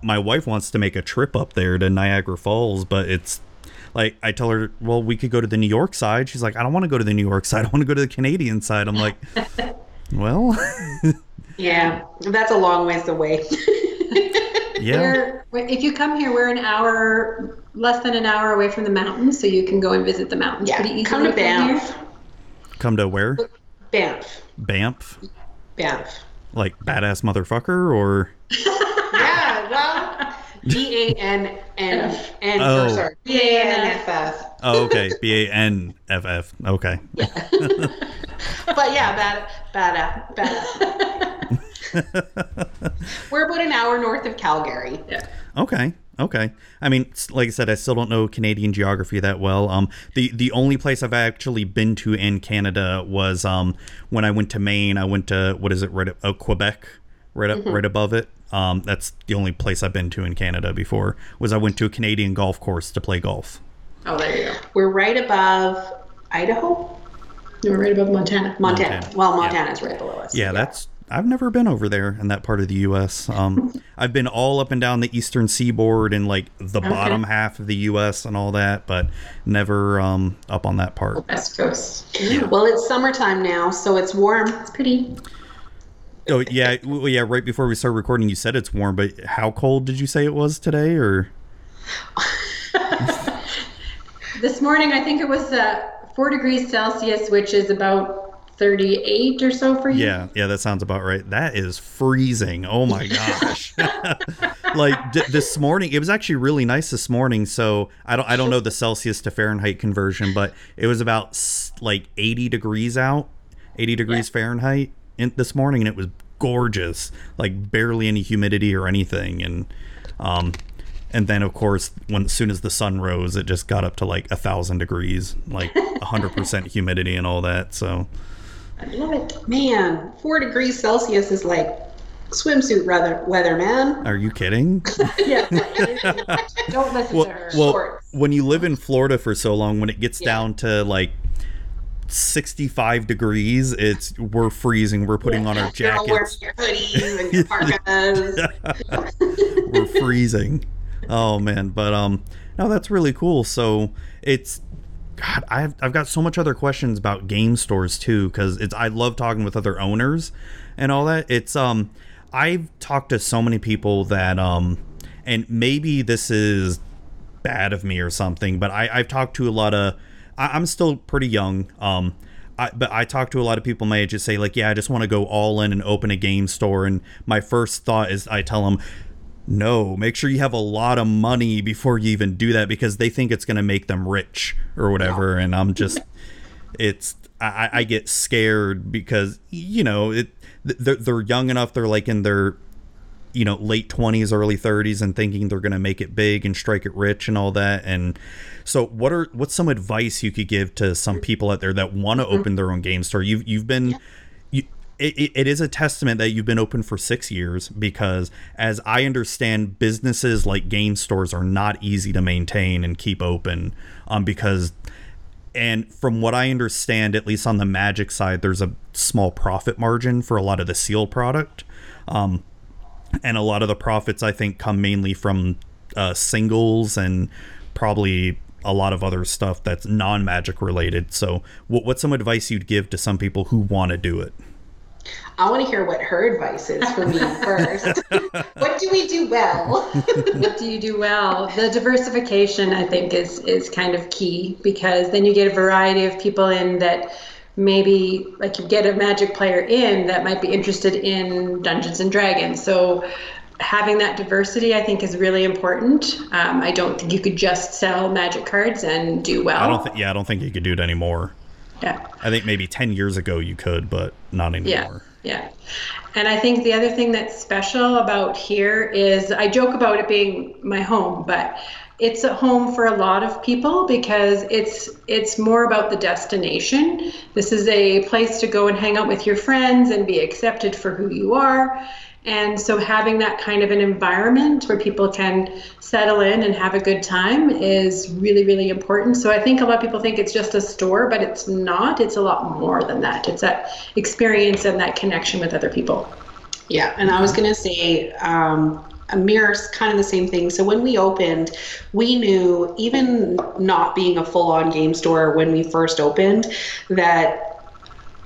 my wife wants to make a trip up there to Niagara Falls, but it's like I tell her, well, we could go to the New York side. She's like, I don't want to go to the New York side. I want to go to the Canadian side. I'm like, [laughs] well, yeah that's a long ways away [laughs] yeah, We're, we're- if you come here, we're an hour, less than an hour away from the mountains, so you can go and visit the mountains yeah pretty easily. come to from here. banff come to where? banff Banff, banff like badass motherfucker, or [laughs] Yeah, [laughs] well, B A N N N. Oh. or sorry, B A N N F F. oh, okay, B A N F F. Okay, Yeah. [laughs] But yeah, bad, bad, bad. [laughs] We're about an hour north of Calgary. Yeah. Okay. Okay. I mean, like I said, I still don't know Canadian geography that well. Um, the the only place I've actually been to in Canada was um when I went to Maine. I went to what is it? Right, uh, Quebec, right up, right above it. Um, that's the only place I've been to in Canada before. Was I went to a Canadian golf course to play golf. Oh, there you go. We're right above Idaho, No, We're right above Montana. Montana. Montana. Well, Yeah. Montana's right below us. Yeah, that's. I've never been over there in that part of the U.S. Um, [laughs] I've been all up and down the eastern seaboard and like the bottom half of the U.S. and all that, but never um, up on that part. West Coast. Well, it's summertime now, so it's warm. It's pretty. Oh yeah, well, yeah. Right before we started recording, you said it's warm, but how cold did you say it was today? Or [laughs] This morning, I think it was uh, four degrees Celsius, which is about 38 or so for you. yeah, yeah, that sounds about right. That is freezing. Oh my gosh! [laughs] [laughs] like d- this morning, it was actually really nice this morning. So I don't, I don't know the Celsius to Fahrenheit conversion, but it was about s- like 80 degrees out, 80 degrees Fahrenheit in, this morning, and it was gorgeous, like barely any humidity or anything, and um, and then of course when as soon as the sun rose, it just got up to like a thousand degrees, like hundred percent [laughs] humidity and all that. So I love it. Man, four degrees Celsius is like swimsuit weather, weather man. are you kidding? [laughs] Yeah. Don't listen well, to her. well, Shorts. when you live in Florida for so long, when it gets Yeah. down to like 65 degrees, it's we're freezing. We're putting on our jackets. your hoodies and your parkas. [laughs] [laughs] we're freezing. Oh man, but um, no, that's really cool. So it's, God, I've I've got so much other questions about game stores too, because it's I love talking with other owners and all that. It's um, I've talked to so many people that um, and maybe this is bad of me or something, but I I've talked to a lot of, I, I'm still pretty young. Um. I, but I talk to a lot of people my age that say like, yeah, I just want to go all in and open a game store. And my first thought is I tell them, no, make sure you have a lot of money before you even do that because they think it's going to make them rich or whatever. And I'm just, it's, I, I get scared because, you know, it, they're, they're young enough. They're like in their, you know, late 20s, early 30s and thinking they're going to make it big and strike it rich and all that. And so what are, what's some advice you could give to some people out there that want to open their own game store? You've, you've been, you, it, it- it is a testament that you've been open for six years because as i understand businesses like game stores are not easy to maintain and keep open um, because and from what i understand at least on the magic side there's a small profit margin for a lot of the sealed product um, and a lot of the profits i think come mainly from uh, singles and probably a lot of other stuff that's non-magic related so what, what's some advice you'd give to some people who want to do it I want to hear what her advice is for me [laughs] first. [laughs] what do we do well? [laughs] what do you do well? The diversification, I think, is is kind of key because then you get a variety of people in that maybe like you get a magic player in that might be interested in Dungeons and Dragons. So having that diversity, I think, is really important. Um, I don't think you could just sell magic cards and do well. I don't think. Yeah, I don't think you could do it anymore. Yeah. I think maybe ten years ago you could, but not anymore. Yeah, yeah. And I think the other thing that's special about here is I joke about it being my home, but it's a home for a lot of people because it's it's more about the destination. This is a place to go and hang out with your friends and be accepted for who you are. And so having that kind of an environment where people can settle in and have a good time is really, really important. So I think a lot of people think it's just a store, but it's not. It's a lot more than that. It's that experience and that connection with other people. Yeah, and I was gonna say, um, mirror's kind of the same thing. So when we opened, we knew, even not being a full-on game store when we first opened, that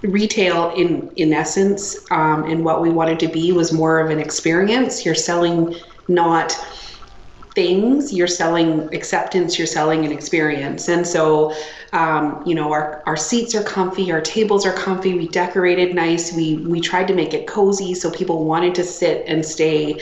retail in in essence um, and what we wanted to be was more of an experience. You're selling not things you're selling acceptance you're selling an experience. And so um, you know our, our seats are comfy our tables are comfy we decorated nice we we tried to make it cozy so people wanted to sit and stay.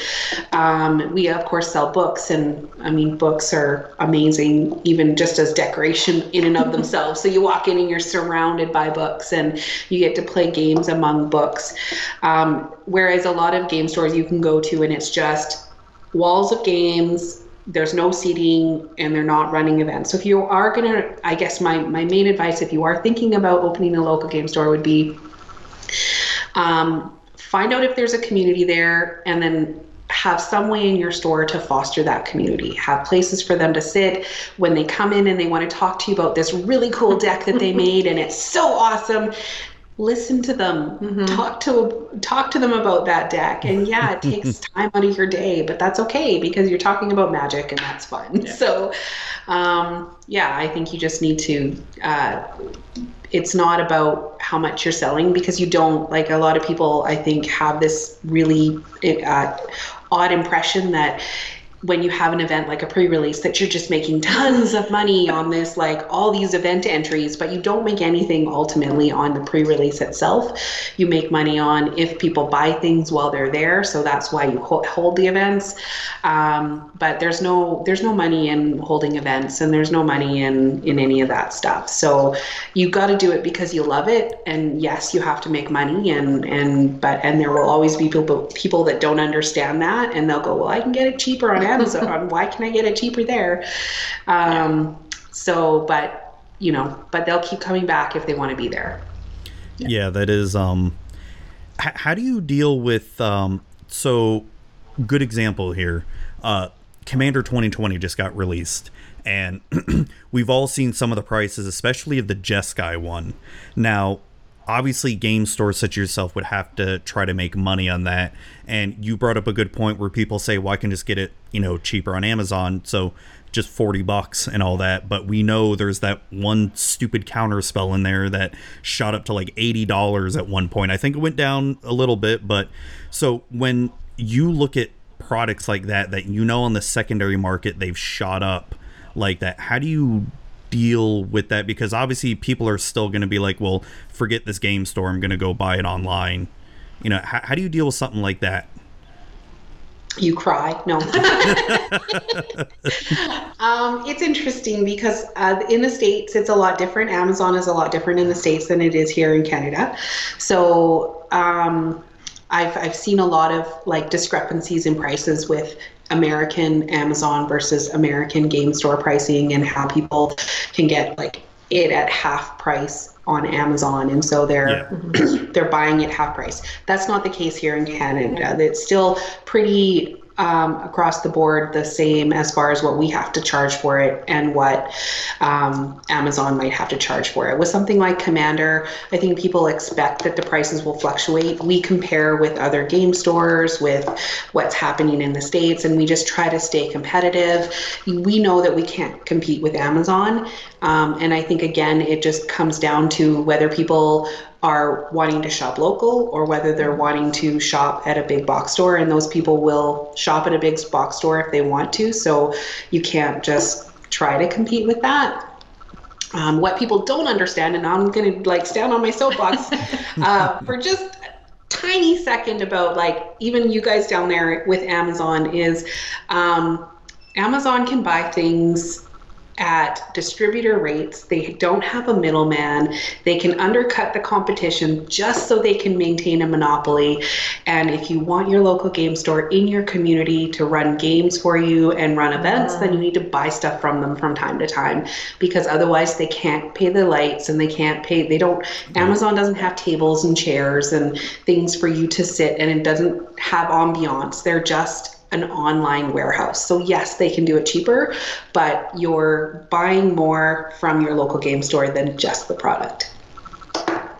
Um, we of course sell books and i mean books are amazing even just as decoration in and of [laughs] themselves. So you walk in and you're surrounded by books and you get to play games among books. Um, whereas a lot of game stores you can go to and it's just walls of games there's no seating and they're not running events. So if you are going to i guess my, my main advice if you are thinking about opening a local game store would be um, find out if there's a community there and then have some way in your store to foster that community. Have places for them to sit. When they come in and they want to talk to you about this really cool deck that they made and it's so awesome listen to them talk to talk to them about that deck. And [laughs] yeah it takes [laughs] time out of your day but that's okay because you're talking about magic and that's fun. So um, yeah i think you just need to uh, it's not about how much you're selling because you don't like a lot of people i think have this really uh, odd impression that when you have an event like a pre-release that you're just making [laughs] tons of money on this like all these event entries but you don't make anything ultimately on the pre-release itself. You make money on if people buy things while they're there so that's why you hold the events. Um, but there's no there's no money in holding events and there's no money in in any of that stuff. So you got to do it because you love it and yes you have to make money and and but and there will always be people people that don't understand that and they'll go well i can get it cheaper on Amazon. Why can I get it cheaper there? Um, so, but you know, but they'll keep coming back if they want to be there. Yeah, that is. Um, h- how do you deal with? Um, so, good example here. Uh, Commander 2020 just got released, and [clears throat] we've all seen some of the prices, especially of the Jeskai one. Now, obviously game stores such as yourself would have to try to make money on that. And you brought up a good point where people say well i can just get it you know cheaper on amazon so just 40 bucks and all that. But we know there's that one stupid counter spell in there that shot up to like $80 at one point. I think it went down a little bit but so when you look at products like that that you know on the secondary market they've shot up like that how do you deal with that because obviously people are still going to be like well forget this game store i'm going to go buy it online. You know how, how do you deal with something like that? You cry. No. [laughs] [laughs] Um, it's interesting because uh, in the states it's a lot different. Amazon is a lot different in the states than it is here in canada. So um, I've, I've seen a lot of like discrepancies in prices with American Amazon versus American game store pricing and how people can get like it at half price on Amazon and so they're yeah. [clears throat] they're buying it half price. That's not the case here in Canada. It's still pretty um, across the board the same as far as what we have to charge for it and what um, Amazon might have to charge for it. With something like Commander, I think people expect that the prices will fluctuate. We compare with other game stores, with what's happening in the States, and we just try to stay competitive. We know that we can't compete with Amazon. Um, and I think, again, it just comes down to whether people are wanting to shop local or whether they're wanting to shop at a big box store and those people will shop at a big box store if they want to. So you can't just try to compete with that. Um, what people don't understand and i'm going to like stand on my soapbox [laughs] uh, for just a tiny second about like even you guys down there with amazon is um, amazon can buy things at distributor rates. They don't have a middleman. They can undercut the competition just so they can maintain a monopoly. And if you want your local game store in your community to run games for you and run events, then you need to buy stuff from them from time to time because otherwise they can't pay the lights and they can't pay, they don't, Amazon doesn't have tables and chairs and things for you to sit and it doesn't have ambiance. They're just an online warehouse. So yes, they can do it cheaper, but you're buying more from your local game store than just the product.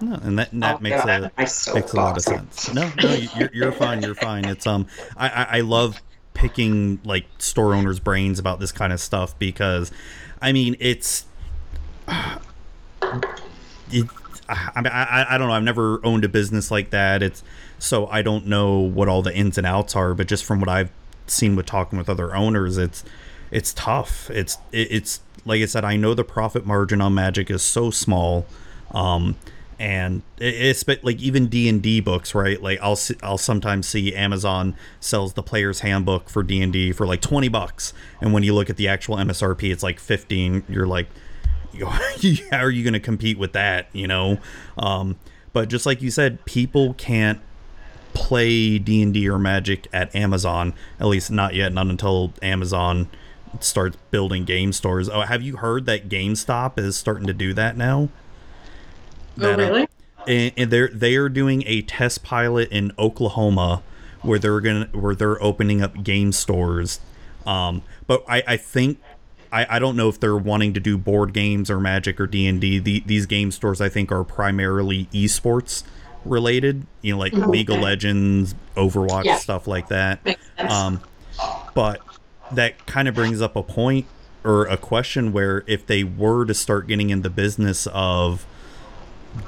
No, and that, and that oh, makes, a, makes a lot of sense. No, no, you're, you're fine. You're fine. It's um, I, I, I love picking like store owners' brains about this kind of stuff because, I mean, it's, [sighs] it, I, I, I don't know. I've never owned a business like that. It's so I don't know what all the ins and outs are. But just from what I've seen with talking with other owners, it's it's tough. It's it's like I said, I know the profit margin on Magic is so small, um, and it's but like even D and D books, right? Like I'll I'll sometimes see Amazon sells the player's handbook for D and D for like twenty bucks, and when you look at the actual MSRP, it's like fifteen. You're like, [laughs] how are you going to compete with that? You know, um, but just like you said, people can't play D&D or Magic at Amazon, at least not yet, not until Amazon starts building game stores. Oh, have you heard that GameStop is starting to do that now? Oh, that, oh, really? Uh, and, and they're they are doing a test pilot in Oklahoma where they're gonna where they're opening up game stores. Um, but I, I think I, I don't know if they're wanting to do board games or Magic or D and D. These game stores I think are primarily esports related, you know, like mm-hmm. League of Legends, Overwatch, yeah. stuff like that. Um, but that kind of brings up a point or a question where if they were to start getting in the business of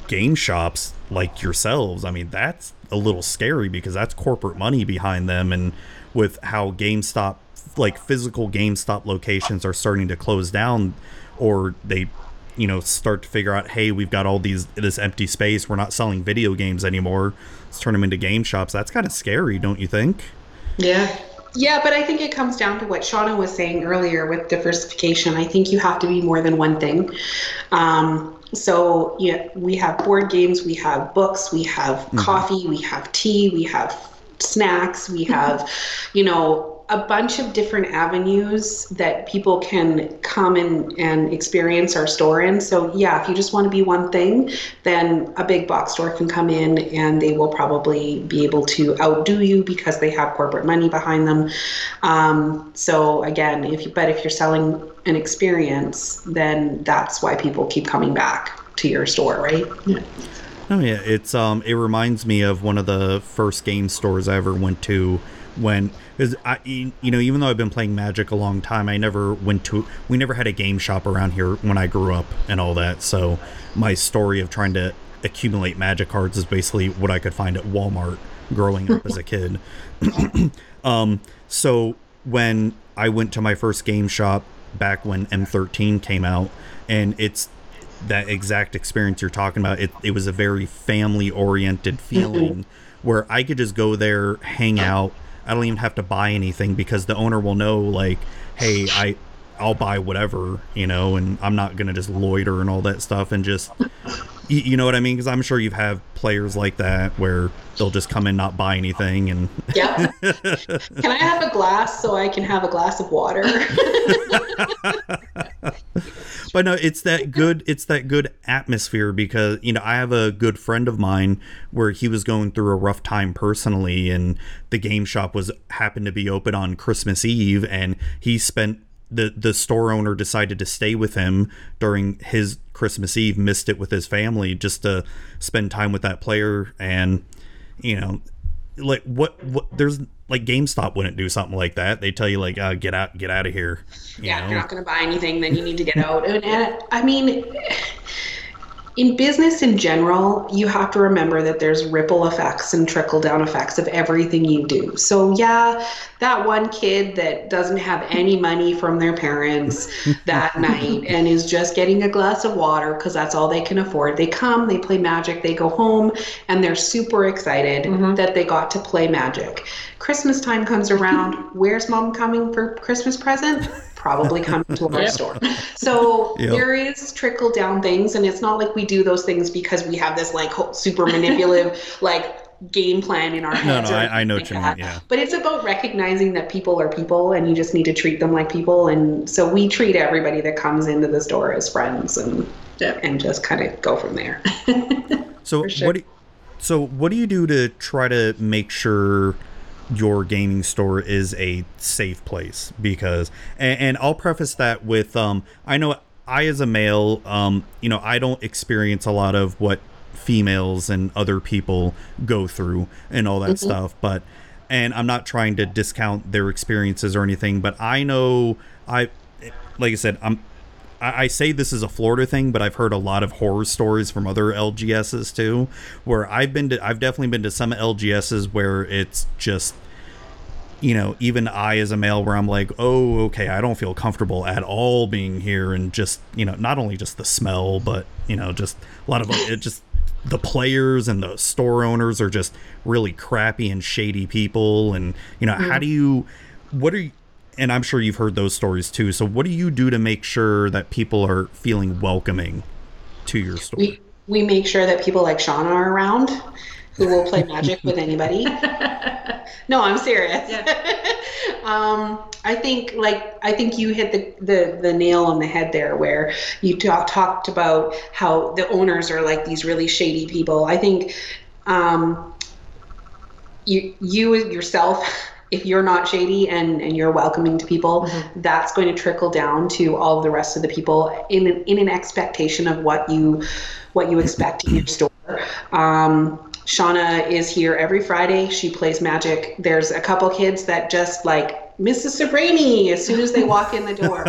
game shops like yourselves, I mean, that's a little scary because that's corporate money behind them. And with how GameStop, like physical GameStop locations are starting to close down or they, you know, start to figure out, hey, we've got all these, this empty space. We're not selling video games anymore. Let's turn them into game shops. That's kind of scary, don't you think? Yeah. Yeah, but I think it comes down to what Shauna was saying earlier with diversification. I think you have to be more than one thing. Um, so yeah, we have board games, we have books, we have coffee, we have tea, we have snacks, we have, you know, a bunch of different avenues that people can come in and experience our store in. So yeah, if you just want to be one thing, then a big box store can come in and they will probably be able to outdo you because they have corporate money behind them. Um, so again, if you but if you're selling an experience, then that's why people keep coming back to your store, right? Yeah. Oh yeah, it's um it reminds me of one of the first game stores I ever went to when because I you know even though I've been playing Magic a long time, I never went to we never had a game shop around here when I grew up and all that. So my story of trying to accumulate Magic cards is basically what I could find at Walmart growing up as a kid. [clears throat] um, so when I went to my first game shop back when M13 came out, and it's that exact experience you're talking about. It, it was a very family oriented feeling where I could just go there, hang out. I don't even have to buy anything because the owner will know, like, hey, I. I'll buy whatever, you know, and I'm not gonna just loiter and all that stuff and just, you, you know what I mean? Because I'm sure you've had players like that where they'll just come in not buy anything and [laughs] Yeah. can I have a glass so I can have a glass of water? [laughs] [laughs] but no it's that good it's that good atmosphere because you know i have a good friend of mine where he was going through a rough time personally and the game shop was happened to be open on christmas eve and he spent the the store owner decided to stay with him during his christmas eve missed it with his family just to spend time with that player and you know like what what there's like GameStop wouldn't do something like that. They tell you like uh, get out get out of here. you yeah, if you're not going to buy anything, then you need to get out. And, and I mean, in business in general, you have to remember that there's ripple effects and trickle down effects of everything you do. So, yeah, that one kid that doesn't have any money from their parents [laughs] that night and is just getting a glass of water because that's all they can afford, they come, they play magic, they go home, and they're super excited mm-hmm. that they got to play magic. Christmas time comes around. [laughs] Where's mom coming for Christmas present? Probably [laughs] coming to our store. So Yep. there is trickle down things, and it's not like we do those things because we have this like super manipulative [laughs] like game plan in our heads. no, no, I- I know anything what you that. mean, yeah. But it's about recognizing that people are people, and you just need to treat them like people. And so we treat everybody that comes into the store as friends, and Yeah. and just kind of go from there. [laughs] So sure. what? Do, so what do you do to try to make sure your gaming store is a safe place? Because and, and I'll preface that with um, I know I as a male, um, you know, I don't experience a lot of what females and other people go through and all that stuff, but and I'm not trying to discount their experiences or anything, but I know I like I said, I'm I say this is a Florida thing, but I've heard a lot of horror stories from other LGSs too, where I've been to I've definitely been to some LGSs where it's just you know, even I as a male where I'm like, oh, okay, I don't feel comfortable at all being here and just, you know, not only just the smell, but, you know, just a lot of it just the players and the store owners are just really crappy and shady people and you know how mm-hmm. do you what are you and i'm sure you've heard those stories too so what do you do to make sure that people are feeling welcoming to your store we we make sure that people like Shauna are around who will play magic with anybody. [laughs] No, I'm serious. [laughs] um, I think like I think you hit the, the the nail on the head there where you talk, talked about how the owners are like these really shady people. I think um, you you yourself [laughs] if you're not shady and, and you're welcoming to people, that's going to trickle down to all the rest of the people in an, in an expectation of what you what you expect in your store. Um, Shauna is here every Friday. She plays magic. There's a couple kids that just like Mrs. Sabrani as soon as they walk in the door.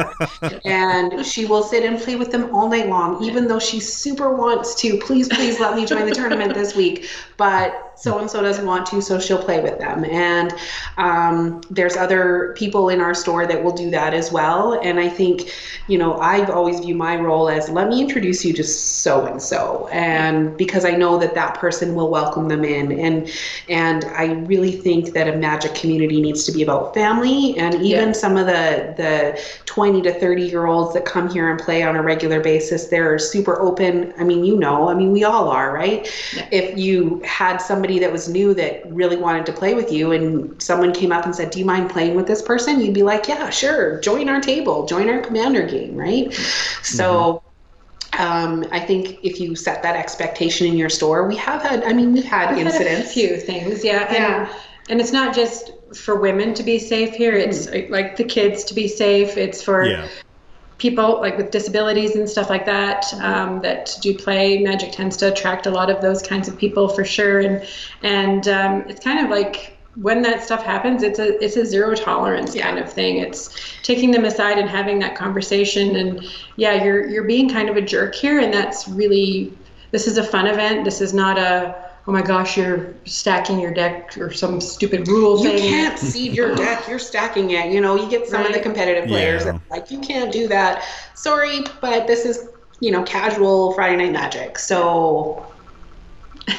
[laughs] and she will sit and play with them all night long, even though she super wants to. Please, please let me join the tournament this week. But so and so doesn't want to, so she'll play with them. And um, there's other people in our store that will do that as well. And I think, you know, I've always viewed my role as let me introduce you to so and so, and because I know that that person will welcome them in. And and I really think that a magic community needs to be about family, and even Yeah. some of the the 20 to 30 year olds that come here and play on a regular basis, they're super open. I mean, you know, I mean, we all are, right? Yeah. If you had somebody that was new that really wanted to play with you, and someone came up and said, "Do you mind playing with this person?" You'd be like, "Yeah, sure. Join our table. Join our commander game." Right? So. Um, I think if you set that expectation in your store, we have had. I mean, we've had We've had incidents. a few things, yeah. And, Yeah. and it's not just for women to be safe here. It's uh, like the kids to be safe. It's for Yeah. People like with disabilities and stuff like that um, that do play. Magic tends to attract a lot of those kinds of people for sure. And and um, it's kind of like when that stuff happens, it's a it's a zero tolerance kind of thing. It's taking them aside and having that conversation. And yeah, you're you're being kind of a jerk here, and that's really this is a fun event. This is not a oh my gosh, you're stacking your deck or some stupid rule You thing. You can't [laughs] seed your deck. You're stacking it. You know, you get some of the competitive players Yeah. that are like, you can't do that. Sorry, but this is, you know, casual Friday night magic. So, [laughs]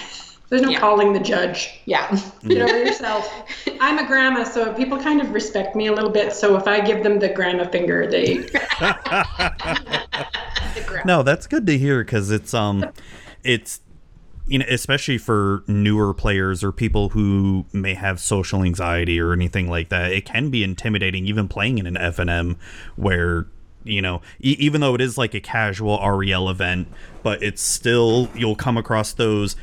There's no Yeah. calling the judge. yeah. [laughs] Get over yourself. I'm a grandma, so people kind of respect me a little bit. So if I give them the grandma finger, they no, that's good to hear because it's um, it's you know, especially for newer players or people who may have social anxiety or anything like that, it can be intimidating even playing in an FNM where you know, e- even though it is like a casual REL event, but it's still you'll come across those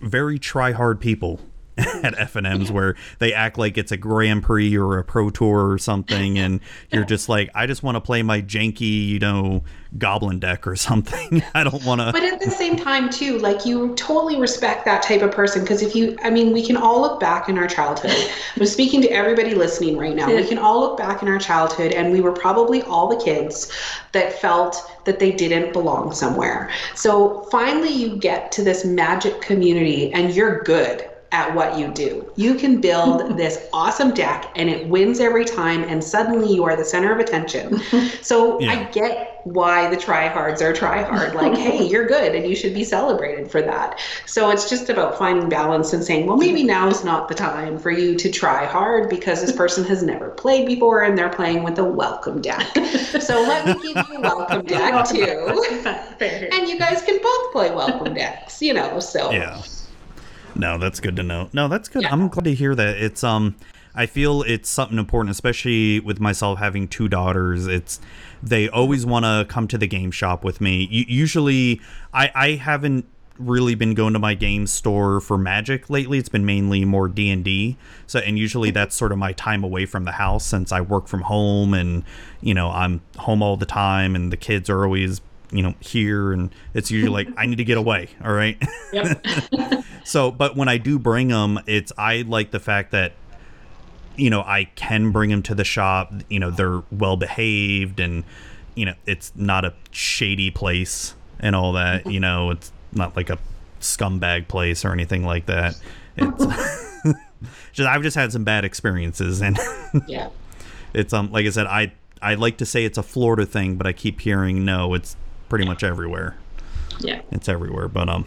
very try hard people [laughs] at FNMs where they act like it's a Grand Prix or a Pro Tour or something, and you're just like, I just want to play my janky, you know, Goblin deck or something. [laughs] I don't want to. But at the same time, too, like you totally respect that type of person because if you, I mean, we can all look back in our childhood. [laughs] I'm speaking to everybody listening right now. We can all look back in our childhood, and we were probably all the kids that felt that they didn't belong somewhere. So finally, you get to this magic community, and you're good at what you do. You can build [laughs] this awesome deck and it wins every time and suddenly you are the center of attention. [laughs] So Yeah. I get why the tryhards are tryhard. Like, hey, [laughs] you're good and you should be celebrated for that. So it's just about finding balance and saying, well, maybe now is not the time for you to try hard because this person has never played before and they're playing with a welcome deck. So let me give you a welcome deck too. And you guys can both play welcome decks, you know. So Yeah. No, that's good to know. No, that's good. I'm glad to hear that. It's um I feel it's something important, especially with myself having two daughters. It's they always want to come to the game shop with me. U- usually, I I haven't really been going to my game store for Magic lately. It's been mainly more D and D. So, and usually that's sort of my time away from the house since I work from home and you know I'm home all the time, and the kids are always you know here, and it's usually like I need to get away. All right. [laughs] So, but when I do bring them, it's I like the fact that you know I can bring them to the shop. You know they're well behaved, and you know it's not a shady place and all that. You know it's not like a scumbag place or anything like that. It's [laughs] just I've just had some bad experiences, and [laughs] yeah. it's um like I said I I like to say it's a Florida thing, but I keep hearing no, it's pretty much everywhere Yeah. it's everywhere but um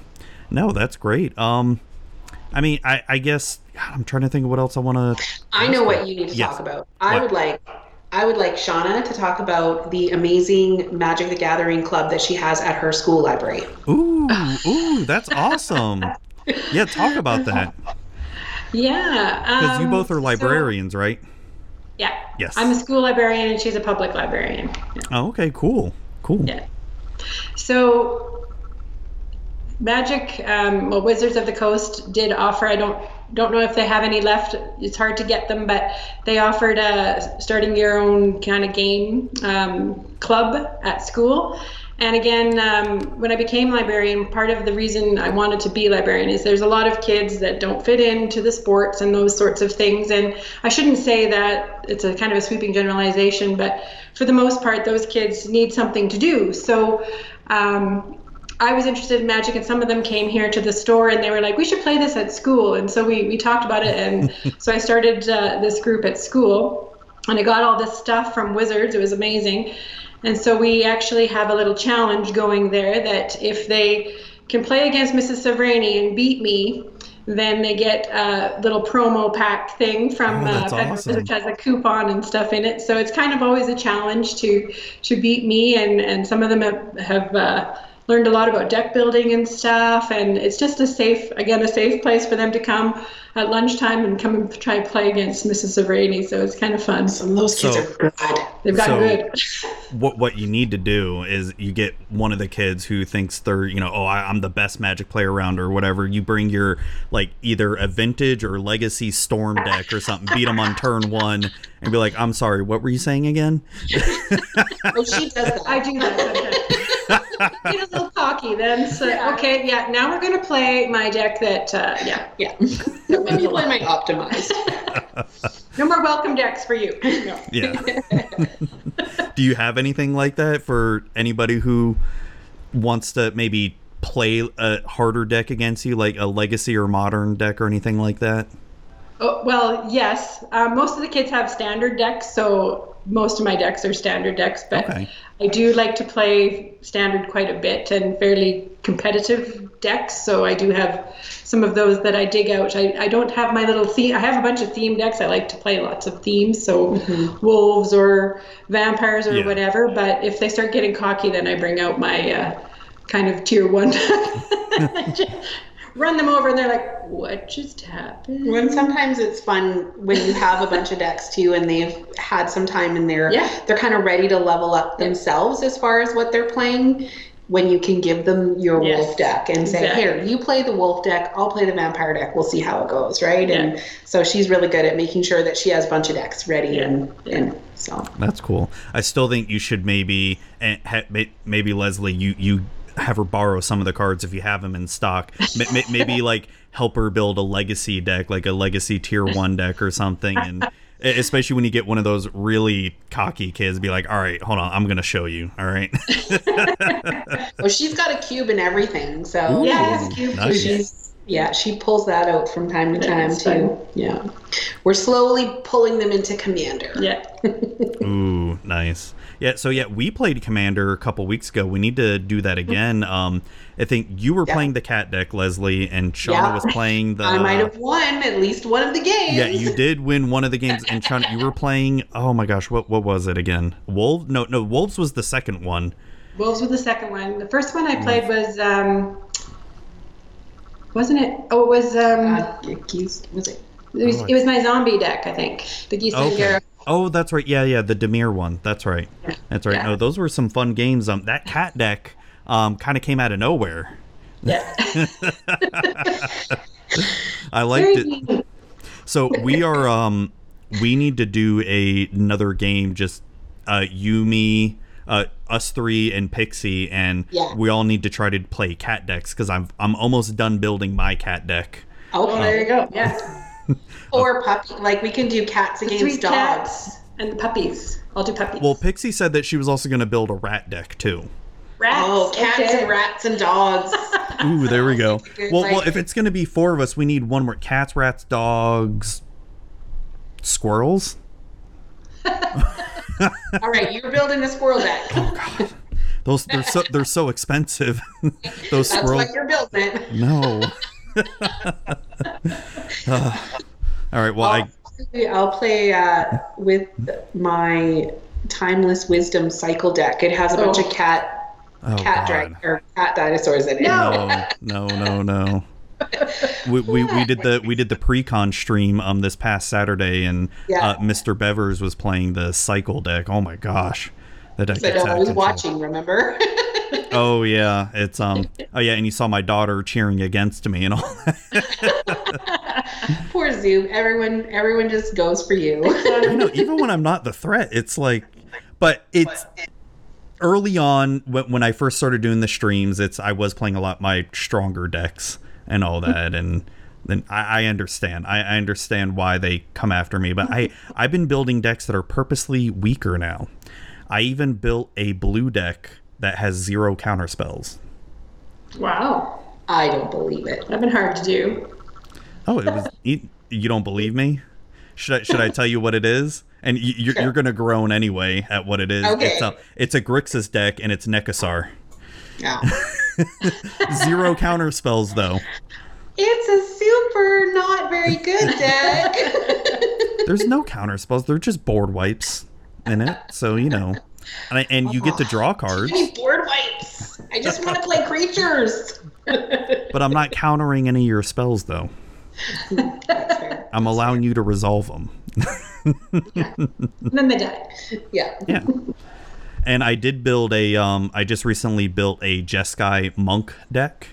no that's great um i mean i i guess God, i'm trying to think of what else i want to I know what you need to Yes. talk about. I What? would like I would like Shauna to talk about the amazing Magic the Gathering club that she has at her school library. ooh ooh that's awesome yeah talk about that [laughs] Yeah. because you um, both are so- librarians right yeah. Yes. I'm a school librarian and she's a public librarian. oh okay cool cool Yeah. So, Magic, um, well, Wizards of the Coast did offer. I don't don't know if they have any left. It's hard to get them, but they offered a starting your own kind of game um, club at school, And again, um, when I became librarian, part of the reason I wanted to be librarian is there's a lot of kids that don't fit into the sports and those sorts of things. And I shouldn't say that it's a kind of a sweeping generalization, but for the most part, those kids need something to do. So um, I was interested in magic, and some of them came here to the store and they were like, we should play this at school. And so we, we talked about it. And [laughs] so I started uh, this group at school, and I got all this stuff from Wizards. It was amazing. And so we actually have a little challenge going there that if they can play against Mrs. Savrani and beat me, then they get a little promo pack thing from Oh, uh, awesome. which has a coupon and stuff in it. So it's kind of always a challenge to to beat me, and and some of them have, have uh, learned a lot about deck building and stuff. And it's just a safe, again, a safe place for them to come at lunchtime and come and try and play against Mrs. Severani. So it's kind of fun. Some of those kids So- are good. They've gotten So- good. [laughs] what what you need to do is you get one of the kids who thinks they're you know oh I, I'm the best magic player around or whatever you bring your like either a vintage or legacy storm deck or something beat them on turn one and be like I'm sorry what were you saying again [laughs] Oh, she does that. I do that sometimes. Get a little cocky then. So, Yeah. okay, yeah, now we're going to play my deck that, uh, yeah. Yeah. [laughs] Let me play my optimized. No more welcome decks for you. No. yeah [laughs] do you have anything like that for anybody who wants to maybe play a harder deck against you like a legacy or modern deck or anything like that Oh, well, yes. Um, most of the kids have standard decks, so most of my decks are standard decks. But Okay. I do like to play standard quite a bit and fairly competitive decks. So I do have some of those that I dig out. I, I don't have my little theme. I have a bunch of theme decks. I like to play lots of themes, so wolves or vampires or Yeah. whatever. But if they start getting cocky, then I bring out my uh, kind of tier one. [laughs] Run them over, and they're like, "What just happened?" When sometimes it's fun when you have a bunch of decks too, and they've had some time in there. Yeah. They're kind of ready to level up themselves as far as what they're playing. When you can give them your Yes. wolf deck and say, Exactly. "Here, you play the wolf deck. I'll play the vampire deck. We'll see how it goes." Right? And so she's really good at making sure that she has a bunch of decks ready, and and so That's cool. I still think you should maybe eh, and maybe Leslie you you have her borrow some of the cards if you have them in stock. Ma- ma- maybe [laughs] like help her build a legacy deck, like a legacy tier one deck or something, and especially when you get one of those really cocky kids, be like, all right, hold on, I'm gonna show you. All right. oh, [laughs] she's got a cube and everything. So Yeah, she's- it's cute. Nice. She's yeah, she pulls that out from time to time That's too. fun. Yeah, we're slowly pulling them into commander. Yeah. [laughs] Ooh, nice. Yeah, so yeah, we played Commander a couple weeks ago. We need to do that again. Um, I think you were Yeah. playing the cat deck, Leslie, and Shauna Yeah. was playing [laughs] the. I might have won at least one of the games. Yeah, you did win one of the games, and Shauna, you were playing. Oh my gosh, what what was it again? Wolves? No, no, Wolves was the second one. Wolves was the second one. The first one I played was, um, wasn't it? Oh, it was. Um, Uh, geese, was it? it was. oh, It was my zombie deck, I think. The Gisa and Okay. Geralf. Oh, that's right. Yeah, yeah, the Dimir one. That's right. That's right. Yeah. No, those were some fun games. Um, that cat deck, um, kind of came out of nowhere. Yeah. [laughs] I liked it. So we are um we need to do a, another game just uh you me uh us three and Pixie and Yeah. we all need to try to play cat decks cuz I'm I'm almost done building my cat deck. Oh, there you go. Yeah. [laughs] Or puppy. Like we can do cats The against three dogs. cats and the puppies. I'll do puppies. Well, Pixie said that she was also going to build a rat deck too. Rats. Oh, cats okay. and rats and dogs. [laughs] Ooh, there we go. Good, Well, well, if it's going to be four of us, we need one more cats, rats, dogs, squirrels. [laughs] All right, you're building a squirrel deck. Oh God, those they're so they're so expensive. Those That's squirrels. why you're building it. No. Uh, all right. Well, I I'll play uh, with my timeless wisdom cycle deck. It has a bunch Oh. of cat oh cat God. drag or cat dinosaurs in it. No, no, no, no. We, we, we did the we did the pre-con stream um this past Saturday and Yeah. uh, Mr. Bevers was playing the cycle deck. Oh my gosh, that deck But I out of was control. watching, remember? [laughs] Oh yeah, it's um oh yeah, and you saw my daughter cheering against me and all. that. [laughs] Poor Zoom. Everyone everyone just goes for you. I know even when I'm not the threat, it's like, but it's early on when, when I first started doing the streams, it's I was playing a lot my stronger decks and all that, and then I, I understand. I, I understand why they come after me, but I I've been building decks that are purposely weaker now. I even built a blue deck that has zero counter spells. Wow. I don't believe it. That'd been hard to do. Oh, it was. You, [laughs] you don't believe me? Should I should I tell you what it is? And you, you're, you're gonna groan anyway at what it is. Okay. It's a it's a Grixis deck and it's Nekusar. Yeah. [laughs] Zero counter spells though. it's a super not very good deck. [laughs] There's no counter spells. They're just board wipes in it. So you know, and, I- and you get to draw [laughs] cards, board wipes. I just want to play creatures. [laughs] but I'm not countering any of your spells though. I'm allowing you to resolve them. And then they die. Yeah. Yeah. And I did build a um I just recently built a Jeskai monk deck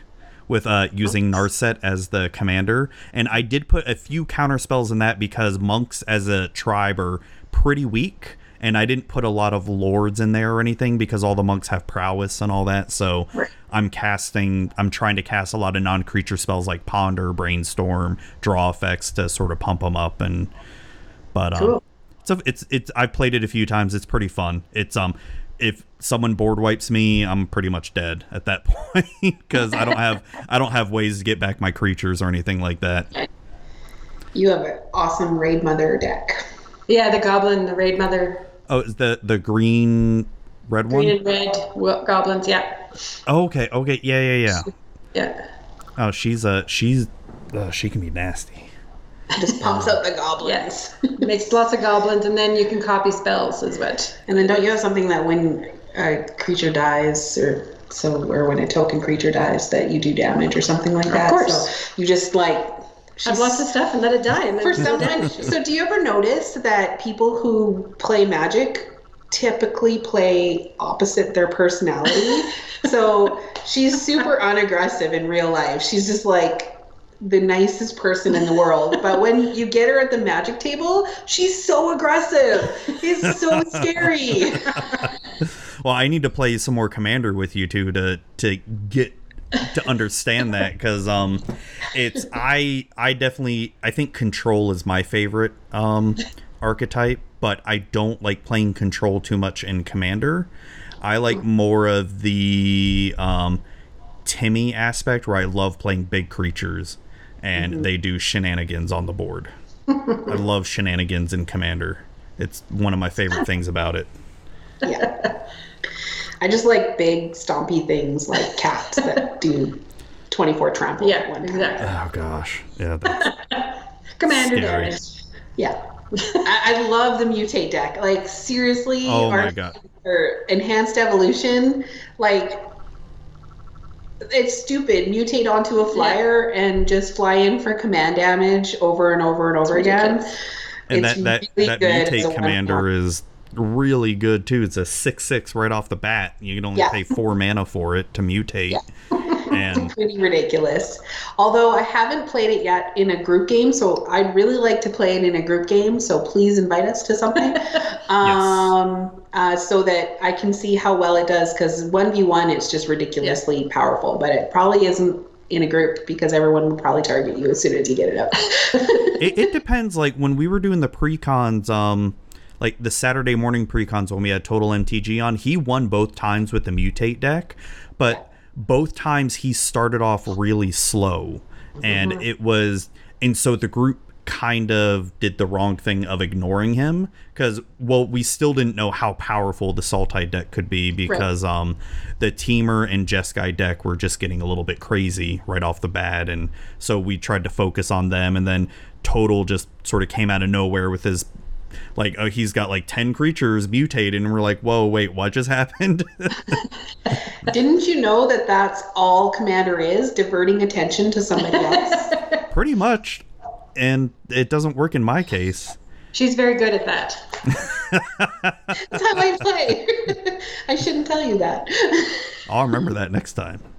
with uh using Narset as the commander. And I did put a few counter spells in that because monks as a tribe are pretty weak. And I didn't put a lot of lords in there or anything because all the monks have prowess and all that. So I'm casting I'm trying to cast a lot of non creature spells like ponder, brainstorm, draw effects to sort of pump them up and but um Cool. so it's it's I've played it a few times. It's pretty fun. It's um if someone board wipes me, I'm pretty much dead at that [laughs] point because I don't have I don't have ways to get back my creatures or anything like that. You have an awesome Raid Mother deck. Yeah, the goblin, the raid mother, Oh, is the the green red green one? Green and red goblins. Yeah. Oh, okay, okay, yeah, yeah, yeah. Yeah. Oh, she's a she's uh, she can be nasty. Just pumps out the goblins. Yes. Makes lots of goblins, and then you can copy spells, is what. And then don't you have something that when a creature dies, or so, or when a token creature dies, that you do damage or something like that? Of course. So you just like. Have lots of stuff and let it die. And then For do some damage. so do you ever notice that people who play magic typically play opposite their personality? [laughs] so she's super unaggressive in real life. She's just like the nicest person in the world. But when you get her at the magic table, she's so aggressive. It's so scary. [laughs] [laughs] Well, I need to play some more Commander with you two to to get to understand that because um, it's I I definitely I think Control is my favorite um archetype, but I don't like playing Control too much in Commander. I like more of the um, Timmy aspect where I love playing big creatures and they do shenanigans on the board. I love shenanigans in Commander. It's one of my favorite things about it. [laughs] Yeah. I just like big stompy things like cats that [laughs] do 24 trample at Yeah, one time. exactly. Oh gosh, yeah, that's [laughs] Commander Scary. damage. Yeah. [laughs] I, I love the mutate deck. Like seriously, Oh my our- God. or enhanced evolution, like it's stupid. Mutate onto a flyer and just fly in for command damage over and over and over again. and It's that that really that good mutate one commander is really good too. It's a six six right off the bat. You can only Yeah. pay four [laughs] mana for it to mutate, [laughs] and it's pretty ridiculous. Although I haven't played it yet in a group game, so I'd really like to play it in a group game. So please invite us to something, [laughs] um, uh, so that I can see how well it does. Because one v one, it's just ridiculously powerful, but it probably isn't in a group because everyone will probably target you as soon as you get it up. it, it depends. Like when we were doing the precons, um, like the Saturday morning precons when we had Total MTG on, he won both times with the mutate deck, but both times he started off really slow, and it was, and so the group kind of did the wrong thing of ignoring him because well we still didn't know how powerful the Sultai deck could be because um the Temur and Jeskai deck were just getting a little bit crazy right off the bat and so we tried to focus on them and then total just sort of came out of nowhere with his like oh he's got like 10 creatures mutated and we're like whoa wait what just [laughs] happened Didn't you know that that's all Commander is? Diverting attention to somebody else. [laughs] pretty much and it doesn't work in my case She's very good at that. [laughs] That's how I play. I shouldn't tell you that. I'll remember that next time. [laughs]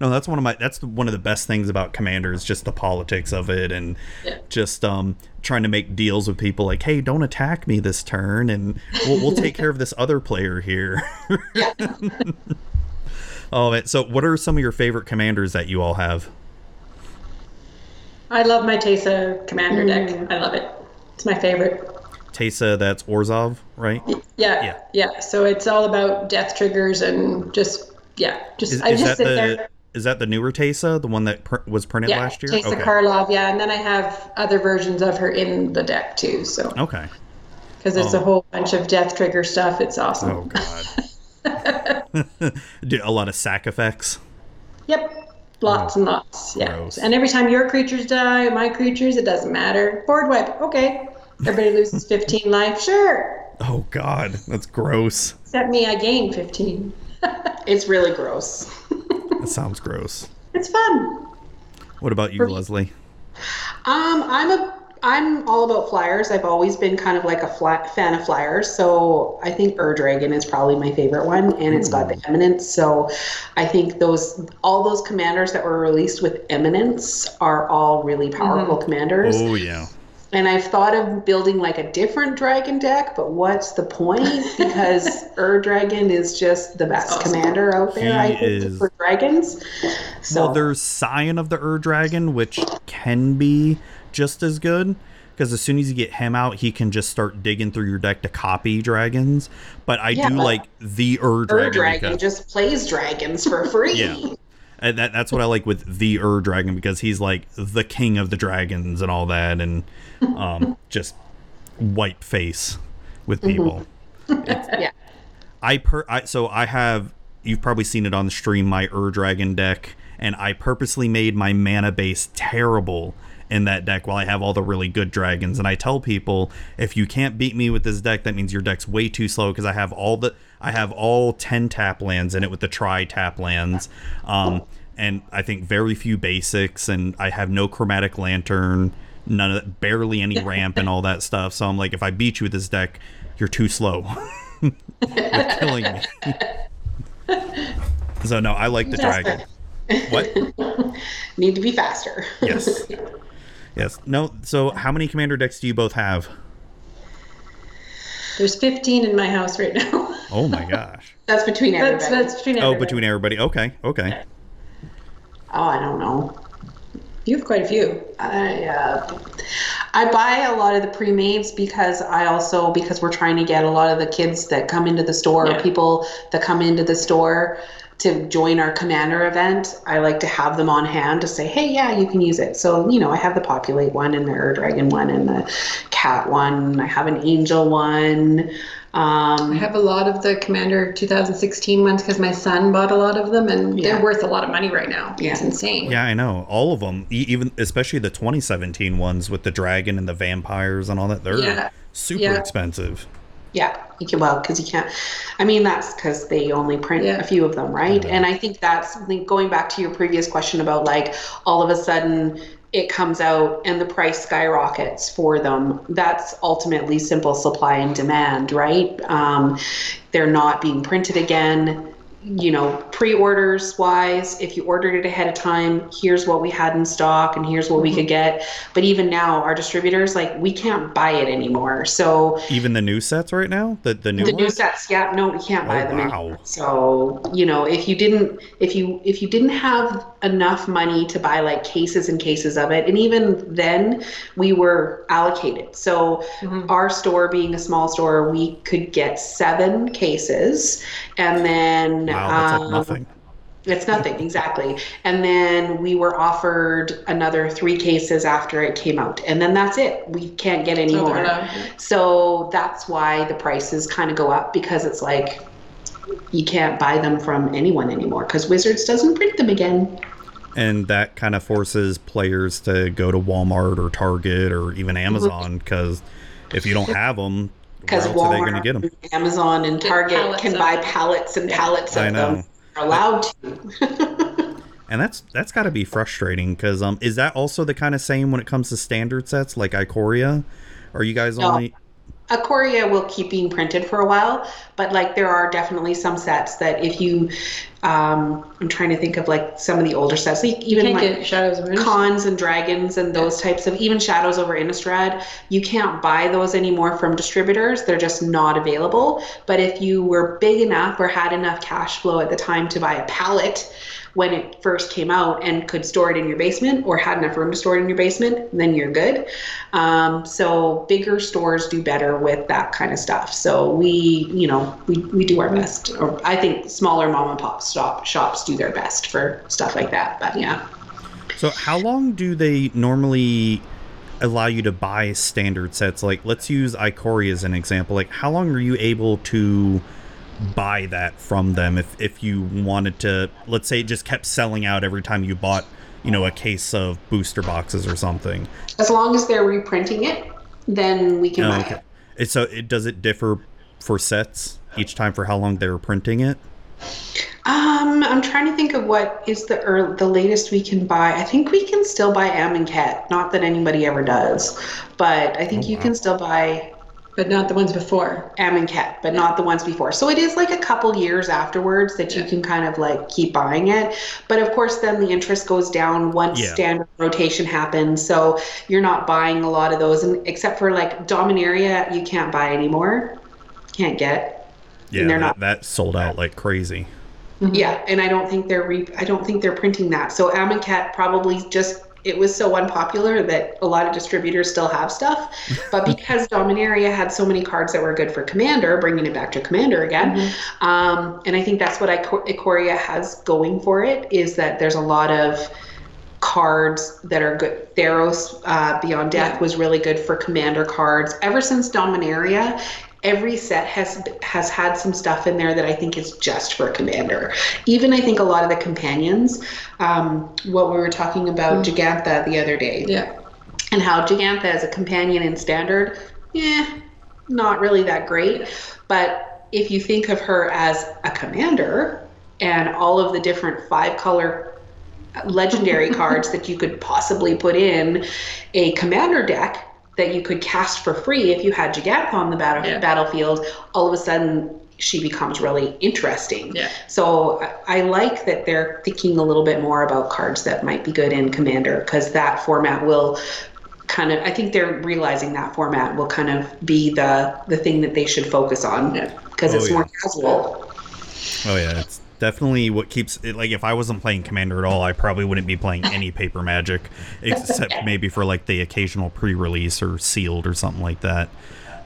no, that's one of my that's one of the best things about Commander is just the politics of it and Yeah. just um trying to make deals with people like, hey, don't attack me this turn, and we'll, we'll take care of this other player here. Yeah. [laughs] oh, man. so what are some of your favorite commanders that you all have? I love my Teysa commander deck. I love it. It's my favorite. Teysa, that's Orzhov, right? Yeah, Yeah. yeah. So it's all about death triggers and just yeah, just Is, I is just that sit the there. is that the newer Teysa, the one that pr- was printed Yeah, last year? Teysa Karlov. Yeah, and then I have other versions of her in the deck too. So Okay. because it's Oh. a whole bunch of death trigger stuff, it's awesome. Oh god. [laughs] Do a lot of sack effects. Yep. Lots oh, and lots. Yeah. Oh, Gross. And every time your creatures die, my creatures, it doesn't matter. Board wipe. Okay. Everybody loses 15 life. Sure. Oh god, that's gross. Except me, I gain 15. [laughs] It's really gross. [laughs] That sounds gross. It's fun. What about you, For- Leslie? Um, I'm a I'm all about flyers. I've always been kind of like a fla- fan of flyers, so I think Ur Dragon is probably my favorite one, and it's got the Eminence. So I think those all those commanders that were released with Eminence are all really powerful commanders. Oh yeah. And I've thought of building like a different dragon deck, but what's the point? [laughs] Because Ur Dragon is just the best Awesome. commander out there. I think is. for dragons. So Well, there's Scion of the Ur Dragon, which can be just as good. Because as soon as you get him out, he can just start digging through your deck to copy dragons. But I Yeah, do but like the Ur Dragon. Ur Dragon. Dragon because- just plays dragons for free. Yeah. And that, that's what I like with the Ur Dragon because he's like the king of the dragons and all that, and um, [laughs] just wipe face with people. Yeah. I per I, so I have you've probably seen it on the stream my Ur Dragon deck, and I purposely made my mana base terrible in that deck while I have all the really good dragons. And I tell people if you can't beat me with this deck, that means your deck's way too slow because I have all the I have all ten tap lands in it with the tri tap lands. Um, and I think very few basics, and I have no chromatic lantern, none of that, barely any [laughs] ramp and all that stuff. So I'm like, if I beat you with this deck, you're too slow. [laughs] You're killing me. [laughs] so no, I like the dragon. What? Need to be faster. Yes. Yes. No. So how many commander decks do you both have? There's 15 in my house right now. Oh my gosh. [laughs] That's between everybody. that's that's between Oh, everybody. between everybody. Okay. Okay. oh, I don't know. You have quite a few. I uh, I buy a lot of the pre-mades because I also because we're trying to get a lot of the kids that come into the store Yeah. or people that come into the store to join our commander event. I like to have them on hand to say, hey, yeah, you can use it. So you know, I have the populate one and the Ur Dragon one and the cat one. I have an angel one. I Um, have a lot of the Commander 2016 ones because my son bought a lot of them, and Yeah. they're worth a lot of money right now. Yeah. It's insane. Yeah, I know. All of them, e- even especially the 2017 ones with the dragon and the vampires and all that. They're Yeah. super Yeah. expensive. Yeah, you can well because you can't. I mean, that's because they only print Yeah. a few of them, right? And I think that's something going back to your previous question about like all of a sudden it comes out and the price skyrockets for them. That's ultimately simple supply and demand, right? Um, they're not being printed again. You know, pre-orders wise, if you ordered it ahead of time, here's what we had in stock and here's what we mm-hmm. could get. But even now, our distributors like we can't buy it anymore. So Even the new sets right now, the the new the new sets yeah no we can't buy Oh, them wow. anymore. so you know if you didn't if you if you didn't have enough money to buy like cases and cases of it and even then we were allocated so mm-hmm. our store being a small store we could get seven cases and then Wow, that's um, like nothing. it's nothing, exactly. And then we were offered another three cases after it came out. And then that's it. We can't get any So more. they're So that's why the prices kind of go up because it's like you can't buy them from anyone anymore because Wizards doesn't print them again. and that kind of forces players to go to Walmart or Target or even Mm-hmm. Amazon because if you don't have them, where Because else are they going to Walmart, get them? Amazon, and Target can of buy them. pallets and pallets of I know. them. They're allowed to. [laughs] And that's that's got to be frustrating because um, is that also the kind of same when it comes to standard sets like Ikoria? Are you guys No. only? Ikoria will keep being printed for a while, but like there are definitely some sets that if you, um, I'm trying to think of like some of the older sets, like even like Shadows of cons and dragons and those types of even shadows over Innistrad, you can't buy those anymore from distributors. They're just not available. But if you were big enough or had enough cash flow at the time to buy a pallet when it first came out and could store it in your basement or had enough room to store it in your basement, then you're good. Um, so bigger stores do better with that kind of stuff. So we, you know, we, we do our best. Or I think smaller mom and pop stop shops do their best for stuff like that. But yeah. So how long do they normally allow you to buy standard sets? Like let's use Ikoria as an example. Like how long are you able to buy that from them if if you wanted to let's say it just kept selling out every time you bought, you know, a case of booster boxes or something. As long as they're reprinting it, then we can Oh, buy okay. it. So it does it differ for sets each time for how long they're printing it? Um, I'm trying to think of what is the ear the latest we can buy. I think we can still buy Amonkhet Not that anybody ever does, but I think Oh, you wow. can still buy but not the ones before. Amonkhet, but not the ones before. So it is like a couple years afterwards that you Yeah. can kind of like keep buying it. But of course, then the interest goes down once Yeah. standard rotation happens. So you're not buying a lot of those, and except for like Dominaria, you can't buy anymore. Can't get. Yeah, and they're that, not- that sold out like crazy. Yeah, and I don't think they're re- I don't think they're printing that. So Amonkhet probably just it was so unpopular that a lot of distributors still have stuff. But [laughs] because Dominaria had so many cards that were good for Commander, bringing it back to Commander again, um, and I think that's what Iko- Ikoria has going for it is that there's a lot of cards that are good. Theros uh, Beyond Death Yeah. was really good for Commander cards. Ever since Dominaria, every set has has had some stuff in there that I think is just for Commander. Even I think a lot of the companions, um, what we were talking about Jegantha the other day, Yeah. and how Jegantha as a companion in Standard, yeah, not really that great. But if you think of her as a commander and all of the different five color legendary [laughs] cards that you could possibly put in a commander deck that you could cast for free if you had Jegantha on the battle- Yeah. battlefield, all of a sudden she becomes really interesting. Yeah. So I I like that they're thinking a little bit more about cards that might be good in Commander because that format will kind of I think they're realizing that format will kind of be the the thing that they should focus on Yeah. because Oh, it's yeah. more casual. Oh yeah, it's definitely what keeps it. Like if I wasn't playing Commander at all, I probably wouldn't be playing any Paper Magic, except maybe for like the occasional pre-release or sealed or something like that.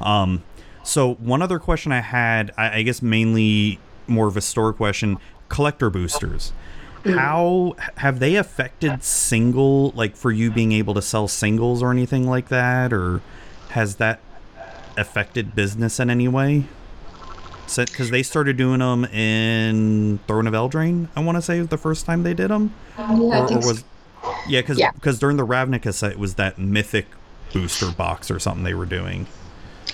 Um, so one other question I had, I, I guess mainly more of a store question: collector boosters. How have they affected single, like for you being able to sell singles or anything like that, or has that affected business in any way? Because they started doing them in Throne of Eldraine. I want to say was the first time they did them, Yeah, I or, or think so. was yeah, because Yeah. during the Ravnica set it was that mythic booster box or something they were doing.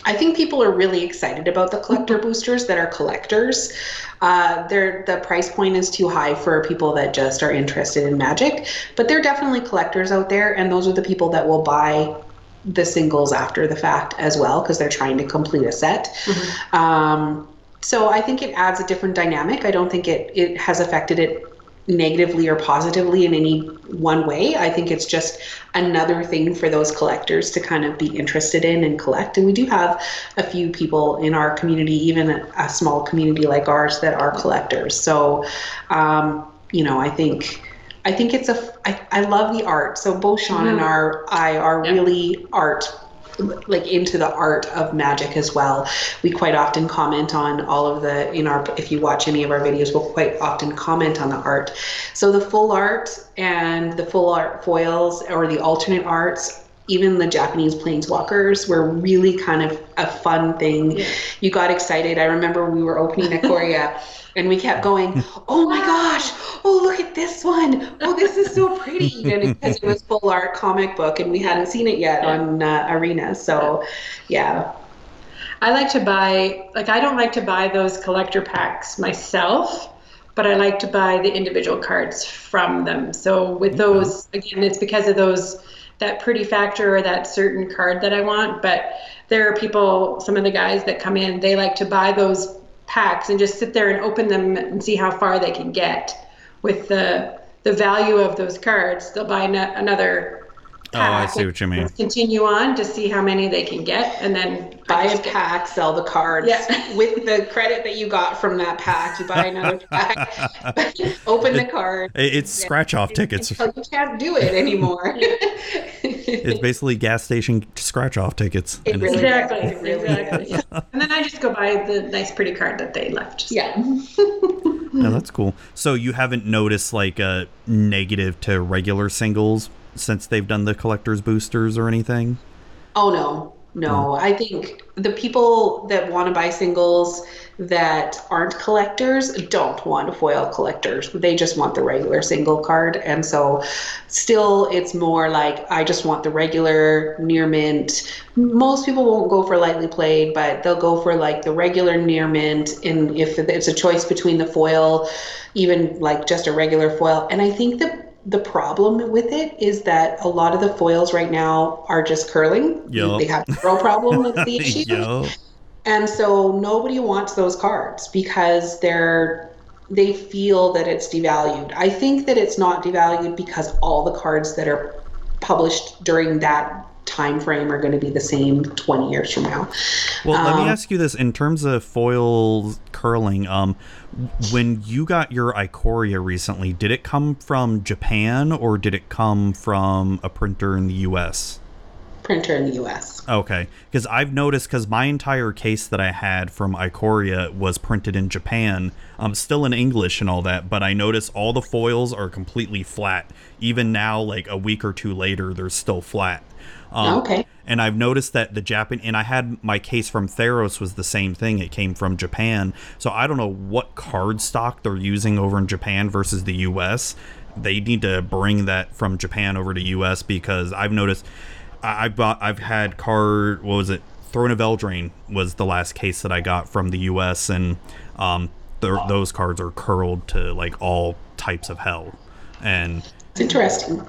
I think people are really excited about the collector boosters that are collectors. Uh, they're, the price point is too high for people that just are interested in magic, but they're definitely collectors out there, and those are the people that will buy the singles after the fact as well because they're trying to complete a set. Um, so I think it adds a different dynamic. I don't think it, it has affected it negatively or positively in any one way. I think it's just another thing for those collectors to kind of be interested in and collect. And we do have a few people in our community, even a, small community like ours, that are collectors. So, um, you know, I think. I think it's a. I, I love the art. So both Sean and our I are Yeah. really art like into the art of magic as well. We quite often comment on all of the in our if you watch any of our videos, we'll quite often comment on the art. So the full art and the full art foils or the alternate arts even the Japanese planeswalkers were really kind of a fun thing. Yeah. You got excited. I remember we were opening [laughs] Ikoria and we kept going, oh my gosh, oh, look at this one. Oh, this is so pretty. And because it was full art comic book and we hadn't seen it yet on uh, Arena. So, yeah. I like to buy, like, I don't like to buy those collector packs myself, but I like to buy the individual cards from them. So with those, again, it's because of those that pretty factor or that certain card that I want. But there are people, some of the guys that come in, they like to buy those packs and just sit there and open them and see how far they can get with the the value of those cards. They'll buy no- another. Oh, I see what you mean. Continue on to see how many they can get, and then buy a pack, sell the cards. Yeah. [laughs] With the credit that you got from that pack, you buy another [laughs] pack, [laughs] open the card. It- It's scratch off tickets. Until you can't do it anymore. It's basically gas station scratch off tickets. It And really Exactly. It really exactly. is. And then I just go buy the nice, pretty card that they left. Yeah. Yeah, oh, that's cool. So you haven't noticed like a negative to regular singles since they've done the collector's boosters or anything? Oh no, no. I think the people that want to buy singles that aren't collectors don't want foil collectors. They just want the regular single card, and so still, it's more like I just want the regular near mint. Most people won't go for lightly played, but they'll go for like the regular near mint. And if it's a choice between the foil, even like just a regular foil, and I think that the problem with it is that a lot of the foils right now are just curling. Yup. They have the curl problem. with the [laughs] issue. Yo. And so nobody wants those cards because they're they feel that it's devalued. I think that it's not devalued because all the cards that are published during that time frame are going to be the same 20 years from now. Well, let me Um, ask you this: in terms of foil curling, um, when you got your Ikoria recently, did it come from Japan or did it come from a printer in the U.S.? Printer in the US. Okay, because I've noticed because my entire case that I had from Ikoria was printed in Japan, um, still in English and all that, but I notice all the foils are completely flat. Even now, like a week or two later, they're still flat. Um, Okay. And I've noticed that the Japan and I had my case from Theros was the same thing. It came from Japan, so I don't know what card stock they're using over in Japan versus the U.S. They need to bring that from Japan over to U.S. because I've noticed I, I've bought I've had card what was it Throne of Eldraine was the last case that I got from the U.S. and um th- those cards are curled to like all types of hell and It's interesting.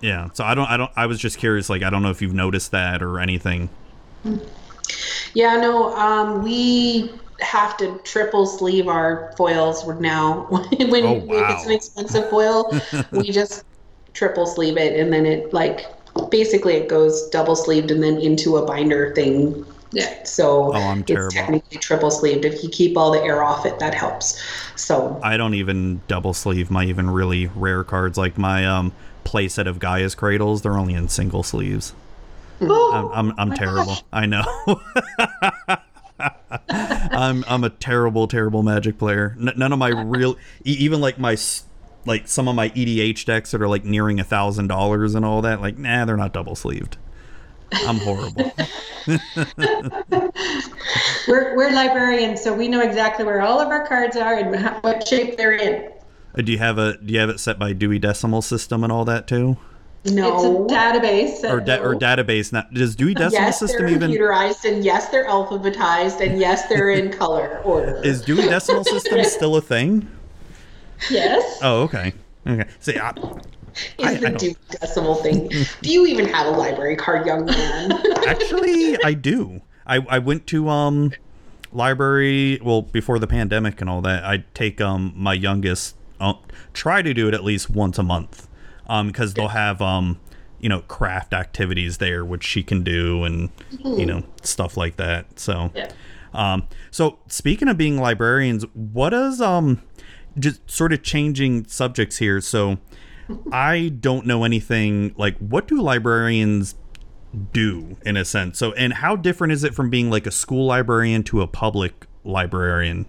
Yeah so I don't I don't I was just curious like I don't know if you've noticed that or anything Yeah, no, um, we have to triple sleeve our foils now. [laughs] when Oh, if wow. it's an expensive foil, [laughs] we just triple sleeve it, and then it like basically it goes double sleeved and then into a binder thing. Yeah. So Oh, I'm terrible. it's technically triple sleeved. If you keep all the air off it, that helps. So I don't even double sleeve my even really rare cards like my um playset of Gaea's Cradles they're only in single sleeves. I'm I'm, I'm oh terrible. I know. [laughs] I'm I'm a terrible terrible magic player. N- none of my real e- even like my like some of my EDH decks that are like nearing a thousand dollars and all that like nah they're not double sleeved I'm horrible. [laughs] We're, we're librarians, so we know exactly where all of our cards are and what shape they're in. Uh, do you have a do you have it set by Dewey Decimal System and all that too no. It's a database. or da- or database not does Dewey Decimal yes, System they're even computerized, and yes, they're alphabetized, and yes, they're in [laughs] color order. Is Dewey Decimal System still a thing? yes. Oh, okay. Okay. See, I, is I- the I Dewey Decimal thing. [laughs] Do you even have a library card, young man? [laughs] actually, I do. I, I went to um library well before the pandemic and all that. I take um my youngest uh, try to do it at least once a month um because they'll have um you know craft activities there which she can do and you know stuff like that. So Yeah. Um, so speaking of being librarians, what is um just sort of changing subjects here? So [laughs] I don't know anything like what do librarians do in a sense? So and how different is it from being like a school librarian to a public librarian?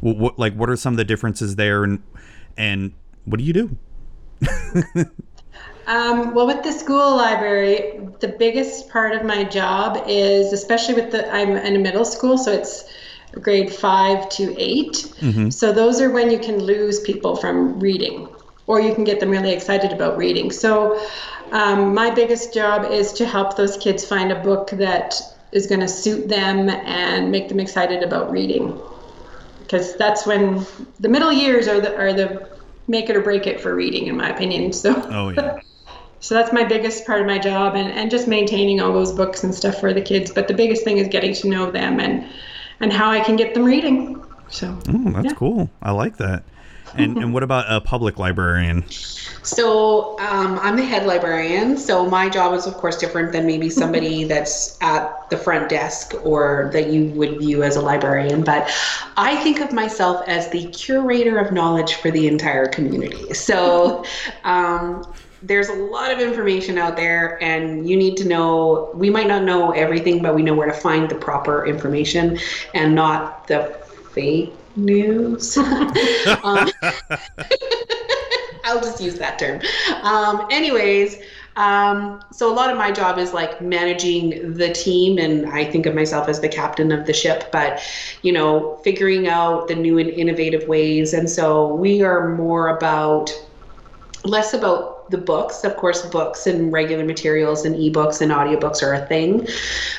What, what like what are some of the differences there and and what do you do? Um, well, with the school library, the biggest part of my job is, especially with the, I'm in a middle school, so it's grade five to 8 So those are when you can lose people from reading, or you can get them really excited about reading. So um, my biggest job is to help those kids find a book that is going to suit them and make them excited about reading. because that's when the middle years are the are the make it or break it for reading, in my opinion. So. Oh yeah. [laughs] So that's my biggest part of my job and, and just maintaining all those books and stuff for the kids. But the biggest thing is getting to know them and and how I can get them reading. So Oh, that's Yeah. cool. I like that. And and what about a public librarian? So um, I'm the head librarian. So my job is, of course, different than maybe somebody that's at the front desk or that you would view as a librarian. But I think of myself as the curator of knowledge for the entire community. So [laughs] um, there's a lot of information out there, and you need to know. We might not know everything, but we know where to find the proper information and not the fake news. [laughs] um, [laughs] I'll just use that term. Um, anyways, um, so a lot of my job is like managing the team, and I think of myself as the captain of the ship, but you know, figuring out the new and innovative ways. And so we are more about less about the books. Of course, books and regular materials and ebooks and audiobooks are a thing.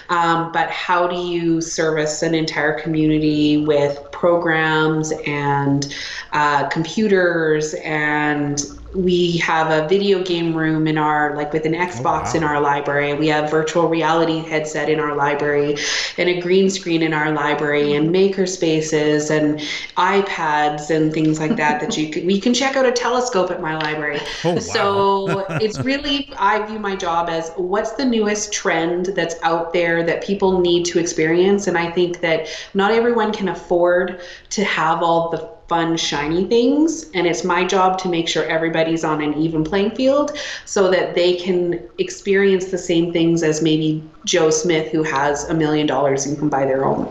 Um, but how do you service an entire community with programs and uh, computers and we have a video game room in our like with an oh, xbox in our library. We have virtual reality headset in our library and a green screen in our library and hmm. maker spaces and ipads and things like that that you can we can check out a telescope at my library. Oh, wow. so it's really i view my job as what's the newest trend that's out there that people need to experience? And i think that not everyone can afford to have all the fun shiny things and it's my job to make sure everybody's on an even playing field so that they can experience the same things as maybe joe smith who has a million dollars and can buy their own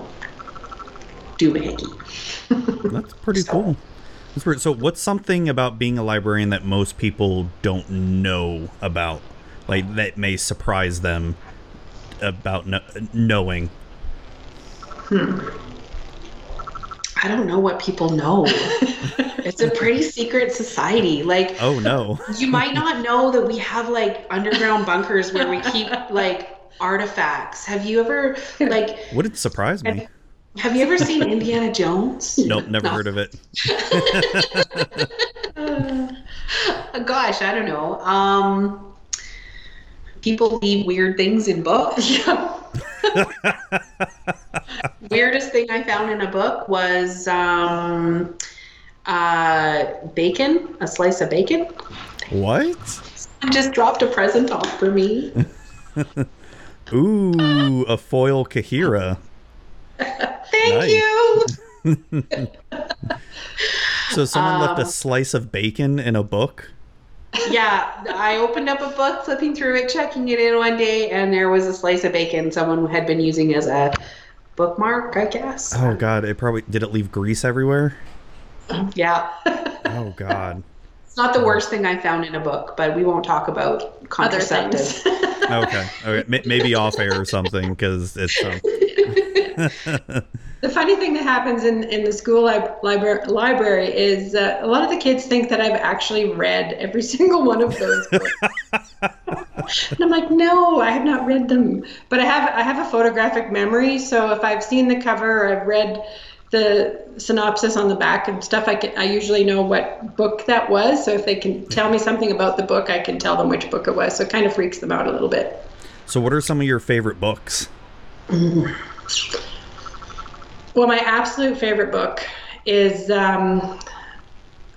doohickey [laughs] That's pretty cool. That's pretty, so, what's something about being a librarian that most people don't know about, like that may surprise them about kno- knowing? Hmm. I don't know what people know [laughs] it's a pretty secret society like Oh no. you might not know that we have like underground bunkers where we keep like artifacts. Have you ever like Would it surprise me? have you ever seen Indiana Jones? Nope, never heard of it. Uh, [laughs] gosh, I don't know. Um people leave weird things in books. [laughs] Weirdest thing I found in a book was um uh bacon, a slice of bacon. What? Someone just dropped a present off for me. [laughs] Ooh, a foil Kaheera. [laughs] Thank you. [laughs] So someone left a Um, slice of bacon in a book. yeah, I opened up a book, flipping through it, checking it in one day, and there was a slice of bacon someone had been using as a bookmark, I guess. Oh god, it probably did it leave grease everywhere? [laughs] Yeah. [laughs] Oh god. it's not the worst thing I found in a book, but we won't talk about other contraceptives. things. [laughs] Okay. Okay. M- maybe off air or something because it's. Um, The funny thing that happens in, in the school lib- libra- library is uh, a lot of the kids think that I've actually read every [laughs] single one of those books. [laughs] and I'm like, no, I have not read them. But I have I have a photographic memory, so if I've seen the cover or I've read the synopsis on the back and stuff, I can I usually know what book that was. So if they can tell me something about the book, I can tell them which book it was. So it kind of freaks them out a little bit. so, what are some of your favorite books? [laughs] Well, my absolute favorite book is um,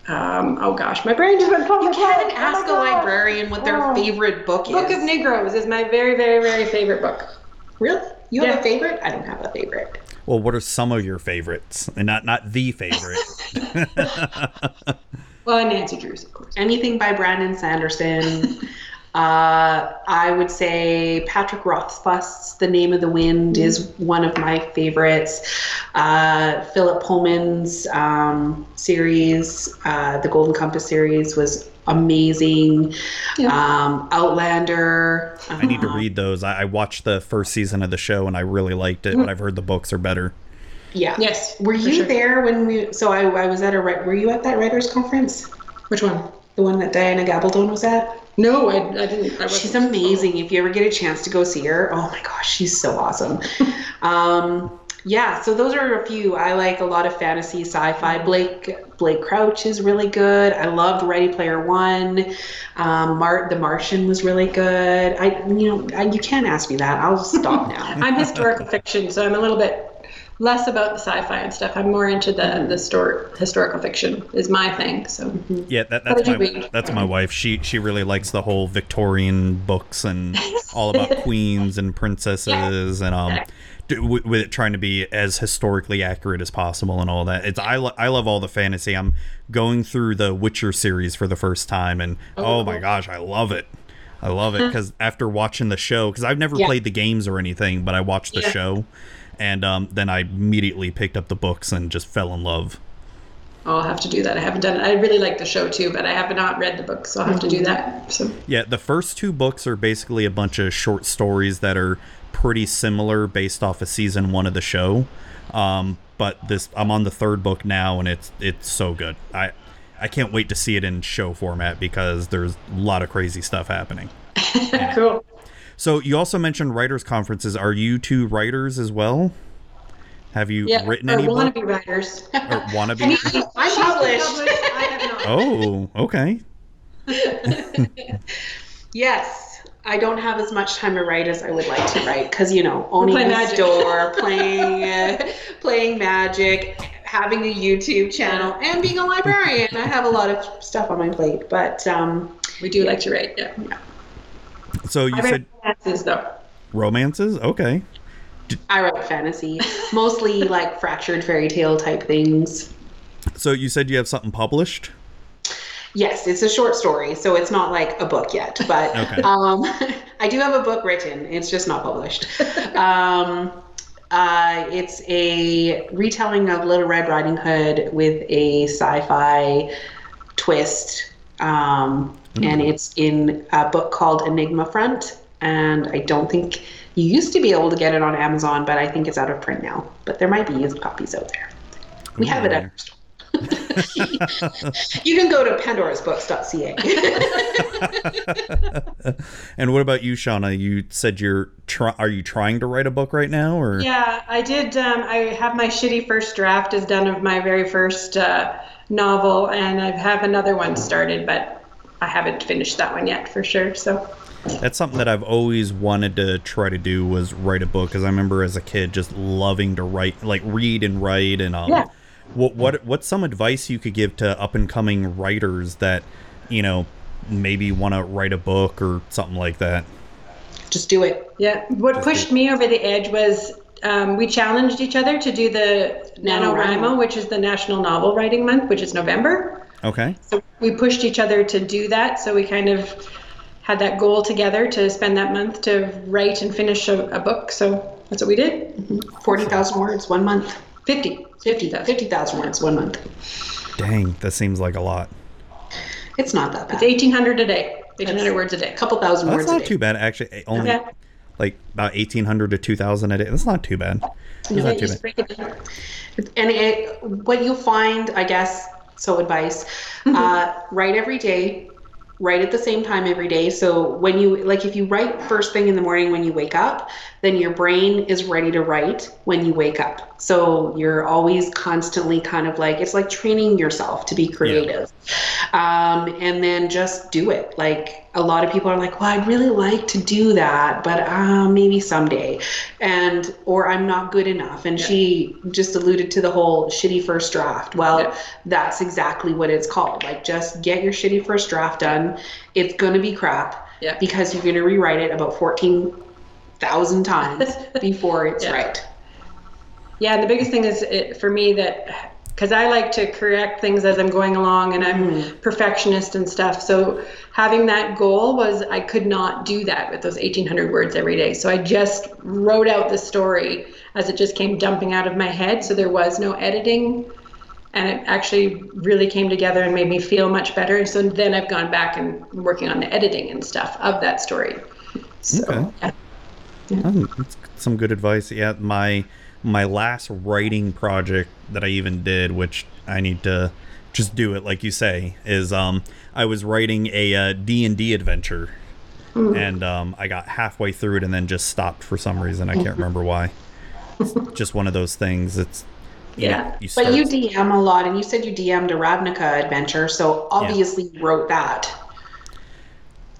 um, oh gosh, my brain just went blank. you can't Oh my ask a gosh. librarian what their Oh. favorite book is. Book of Negroes is my very, very, very favorite book. Really? You have Yeah. a favorite? I don't have a favorite. Well, what are some of your favorites, and not not the favorite? [laughs] [laughs] Well, and Nancy Drews, of course. Anything by Brandon Sanderson. Uh, I would say Patrick Rothfuss's The Name of the Wind is one of my favorites. Uh, Philip Pullman's um, series, uh, the Golden Compass series, was amazing. Yeah. Um, Outlander. I need to uh, read those. I, I watched the first season of the show and I really liked it, but I've heard the books are better. Yeah. Yes. Were you sure. there when we? So I, I was at a. wri- Were you at that writers conference? Which one? The one that Diana Gabaldon was at? No, I, I didn't. I She's amazing. If you ever get a chance to go see her, oh my gosh, she's so awesome. [laughs] um, Yeah, so those are a few. I like a lot of fantasy, sci-fi. Blake Blake Crouch is really good. I loved Ready Player One. Um, Mart The Martian was really good. I you know I, you can't ask me that. I'll stop [laughs] now. I'm historical fiction, so I'm a little bit less about the sci-fi and stuff. I'm more into the the story, historical fiction is my thing. So Yeah, that, that's my that's my wife. She she really likes the whole Victorian books and [laughs] all about queens and princesses and um with, with it trying to be as historically accurate as possible and all that. It's I lo- I love all the fantasy. I'm going through the Witcher series for the first time and oh, my gosh, I love it. I love it because after watching the show, because I've never Yeah. played the games or anything, but I watched the Yeah. show, and um, then I immediately picked up the books and just fell in love. I'll have to do that. I haven't done it. I really like the show too, but I have not read the book, so I'll have to do that. So Yeah, the first two books are basically a bunch of short stories that are pretty similar based off of season one of the show. Um, but this, I'm on the third book now, and it's it's so good. I I can't wait to see it in show format because there's a lot of crazy stuff happening. [laughs] cool. So you also mentioned writers conferences. Are you two writers as well? Have you Yeah, written or any book wannabe writers. or wannabe? I'm [laughs] published. I have not. oh, okay. [laughs] Yes, I don't have as much time to write as I would like to write because you know owning Play a Magic. store, [laughs] playing uh, playing Magic, having a YouTube channel, and being a librarian. I have a lot of stuff on my plate, but um, We do like to write. Yeah. So you I said romances though. romances. Okay. I write fantasy, mostly like fractured fairy tale type things. So you said you have something published. Yes, it's a short story, so it's not like a book yet, but [laughs] Okay. um, [laughs] I do have a book written. It's just not published. um, uh, it's a retelling of Little Red Riding Hood with a sci-fi twist, um, and it's in a book called Enigma Front. And I don't think you used to be able to get it on Amazon, but I think it's out of print now. But there might be used copies out there. We have it at our store. [laughs] you can go to pandorasbooks.ca. [laughs] and what about you, Shauna? You said you're try- are you trying to write a book right now, or Yeah, I did. Um, I have my shitty first draft is done of my very first uh, novel, and I have another one started, but I haven't finished that one yet for sure. So that's something that I've always wanted to try to do was write a book because I remember as a kid just loving to write, like read and write, and um, Yeah. what what what's some advice you could give to up and coming writers that you know maybe want to write a book or something like that? Just do it. yeah, what pushed me over the edge was um, we challenged each other to do the NaNoWriMo, NaNoWriMo. which is the National Novel Writing Month, which is November. Okay. So we pushed each other to do that. So we kind of had that goal together to spend that month to write and finish a, a book. So that's what we did. Mm-hmm. 40,000 words, one month. 50. 50,000 50,000 words, one month. Dang, that seems like a lot. It's not that bad. It's 1,800 a day. 1,800 That's- words a day. A couple thousand That's words a not day. too bad actually. Only Yeah. like about eighteen hundred to two thousand a day. That's not too bad. That's Yeah, not too bad. it. And it, what you'll find, I guess, so advice, uh, write every day, write at the same time every day. So when you, like, if you write first thing in the morning when you wake up, then your brain is ready to write when you wake up. So you're always constantly kind of like, it's like training yourself to be creative. Um, and then just do it. Like, a lot of people are like, well, I'd really like to do that, but uh, maybe someday. And, or I'm not good enough. And she just alluded to the whole shitty first draft. Well, Yeah. that's exactly what it's called. Like, just get your shitty first draft done. It's going to be crap Yeah. because you're going to rewrite it about 14,000 times [laughs] before it's Yeah. right. Yeah, and the biggest thing is it, for me that because I like to correct things as I'm going along and I'm mm-hmm. perfectionist and stuff. So having that goal was I could not do that with those 1800 words every day. So I just wrote out the story as it just came dumping out of my head. So there was no editing. And it actually really came together and made me feel much better. And so then I've gone back and working on the editing and stuff of that story. So, Okay. yeah. Oh, that's some good advice. Yeah, my my last writing project that I even did, which I need to just do it like you say, is um I was writing a uh, D&D adventure. And um, I got halfway through it and then just stopped for some reason. I can't remember why. It's just one of those things. It's you know, Yeah. you But you DM a lot, and you said you DM'd a Ravnica adventure, so obviously you wrote that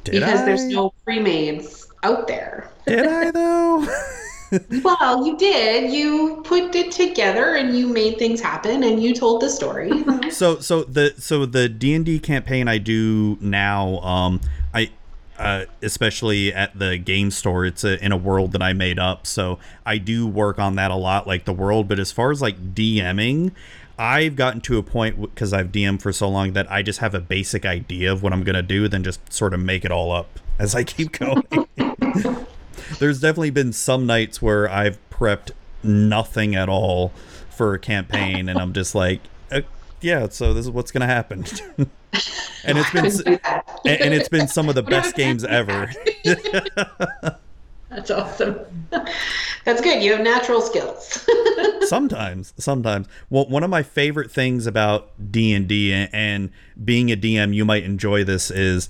did because there's no pre-mades out there. Did I though? [laughs] Well, you did. You put it together and you made things happen, and you told the story. [laughs] so so the so the D and D campaign I do now, um, I. Uh, especially at the game store, it's a, in a world that I made up. So I do work on that a lot, like the world. But as far as like DMing, I've gotten to a point because I've DM'd for so long that I just have a basic idea of what I'm gonna do, then just sort of make it all up as I keep [laughs] going. [laughs] There's definitely been some nights where I've prepped nothing at all for a campaign, and I'm just like, uh, yeah, so this is what's gonna happen. [laughs] and it's been s- Couldn't do that. and, and it's been some of the best games ever. [laughs] That's awesome. That's good. You have natural skills. sometimes sometimes well one of my favorite things about d&d and, and being a dm you might enjoy this is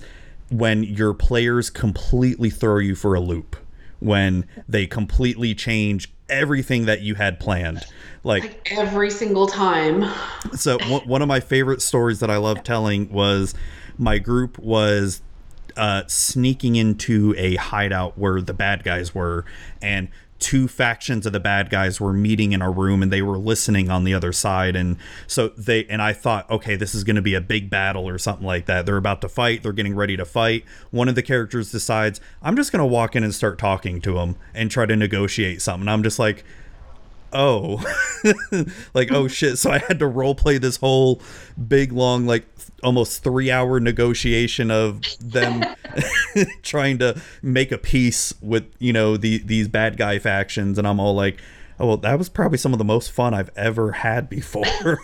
when your players completely throw you for a loop when they completely change everything that you had planned like Every single time. so one, one of my favorite stories that I love telling was my group was uh, sneaking into a hideout where the bad guys were, and two factions of the bad guys were meeting in a room and they were listening on the other side. And so they and I thought okay this is going to be a big battle or something like that. They're about to fight they're getting ready to fight. One of the characters decides I'm just going to walk in and start talking to them and try to negotiate something. I'm just like oh [laughs] like oh [laughs] shit so i had to role play this whole big long like th- almost three hour negotiation of them [laughs] trying to make a peace with you know the these bad guy factions and i'm all like oh well that was probably some of the most fun i've ever had before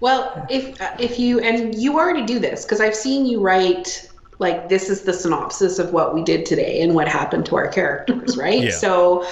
Well, if uh, if you and you already do this because I've seen you write like this is the synopsis of what we did today and what happened to our characters, right? Yeah. So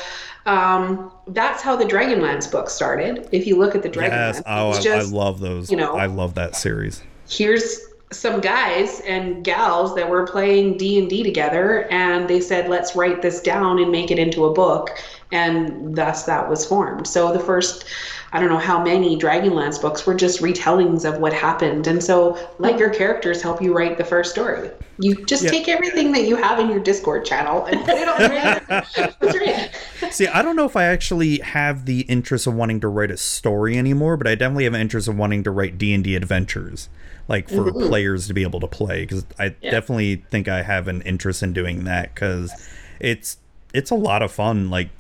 um, that's how the Dragonlance book started. If you look at the Dragonlance, yes oh it's I, just I love those you know- i love that series here's some guys and gals that were playing D&D together and they said let's write this down and make it into a book and thus that was formed. So the first I don't know how many Dragonlance books were just retellings of what happened. And so let your characters help you write the first story. You just Yeah. take everything that you have in your Discord channel and put it on [laughs] there. That's right. See, I don't know if I actually have the interest of wanting to write a story anymore, but I definitely have an interest of wanting to write D and D adventures, like for players to be able to play. Because I definitely think I have an interest in doing that because it's it's a lot of fun, like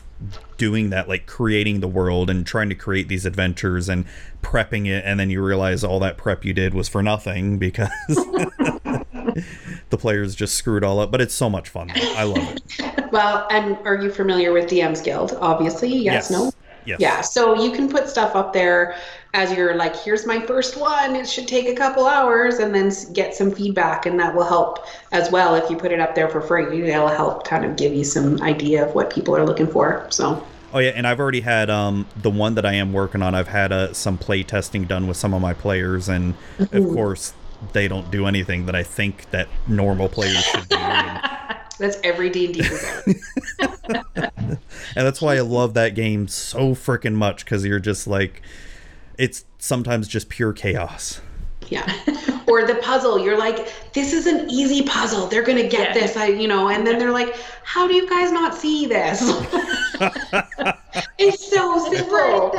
doing that, like creating the world and trying to create these adventures and prepping it, and then you realize all that prep you did was for nothing because [laughs] [laughs] the players just screwed all up. But it's so much fun. I love it. [laughs] Well, and are you familiar with DM's Guild? Obviously, yes, no. Yes. Yeah, so you can put stuff up there as you're like, here's my first one. It should take a couple hours, and then get some feedback, and that will help as well if you put it up there for free. It'll help kind of give you some idea of what people are looking for. So, Oh yeah, and I've already had um the one that I am working on. I've had uh, some play testing done with some of my players, and of course they don't do anything that I think that normal players should do. [laughs] That's every D and D [laughs] design. and that's why I love that game so freaking much because you're just like, it's sometimes just pure chaos. Yeah. [laughs] Or the puzzle, you're like, this is an easy puzzle. They're gonna get Yeah. this. I, you know, and then they're like, how do you guys not see this? it's so simple.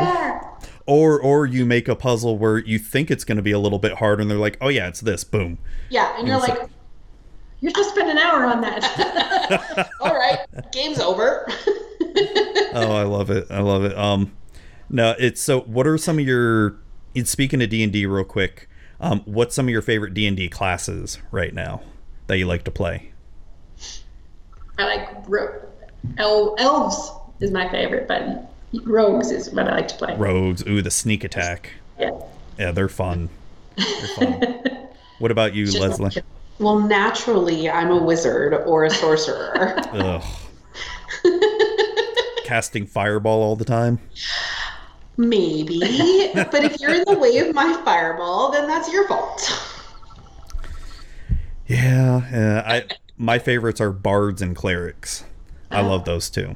Or or you make a puzzle where you think it's going to be a little bit harder, and they're like, oh yeah, it's this. Boom. Yeah, and you're It's like, You just spent an hour on that. [laughs] all right, game's over. [laughs] oh, I love it. I love it. Um, no, it's so. What are some of your? Speaking of D and D, real quick, um, what's some of your favorite D and D classes right now that you like to play? I like ro- el- elves is my favorite, but rogues is what I like to play. Rogues. Ooh, the sneak attack. Yeah. Yeah, they're fun. They're fun. [laughs] what about you, Leslie? well, naturally, I'm a wizard or a sorcerer. [laughs] Ugh. [laughs] Casting fireball all the time. Maybe, but if you're in the way of my fireball, then that's your fault. Yeah, yeah. I my favorites are bards and clerics. I uh-huh. love those two.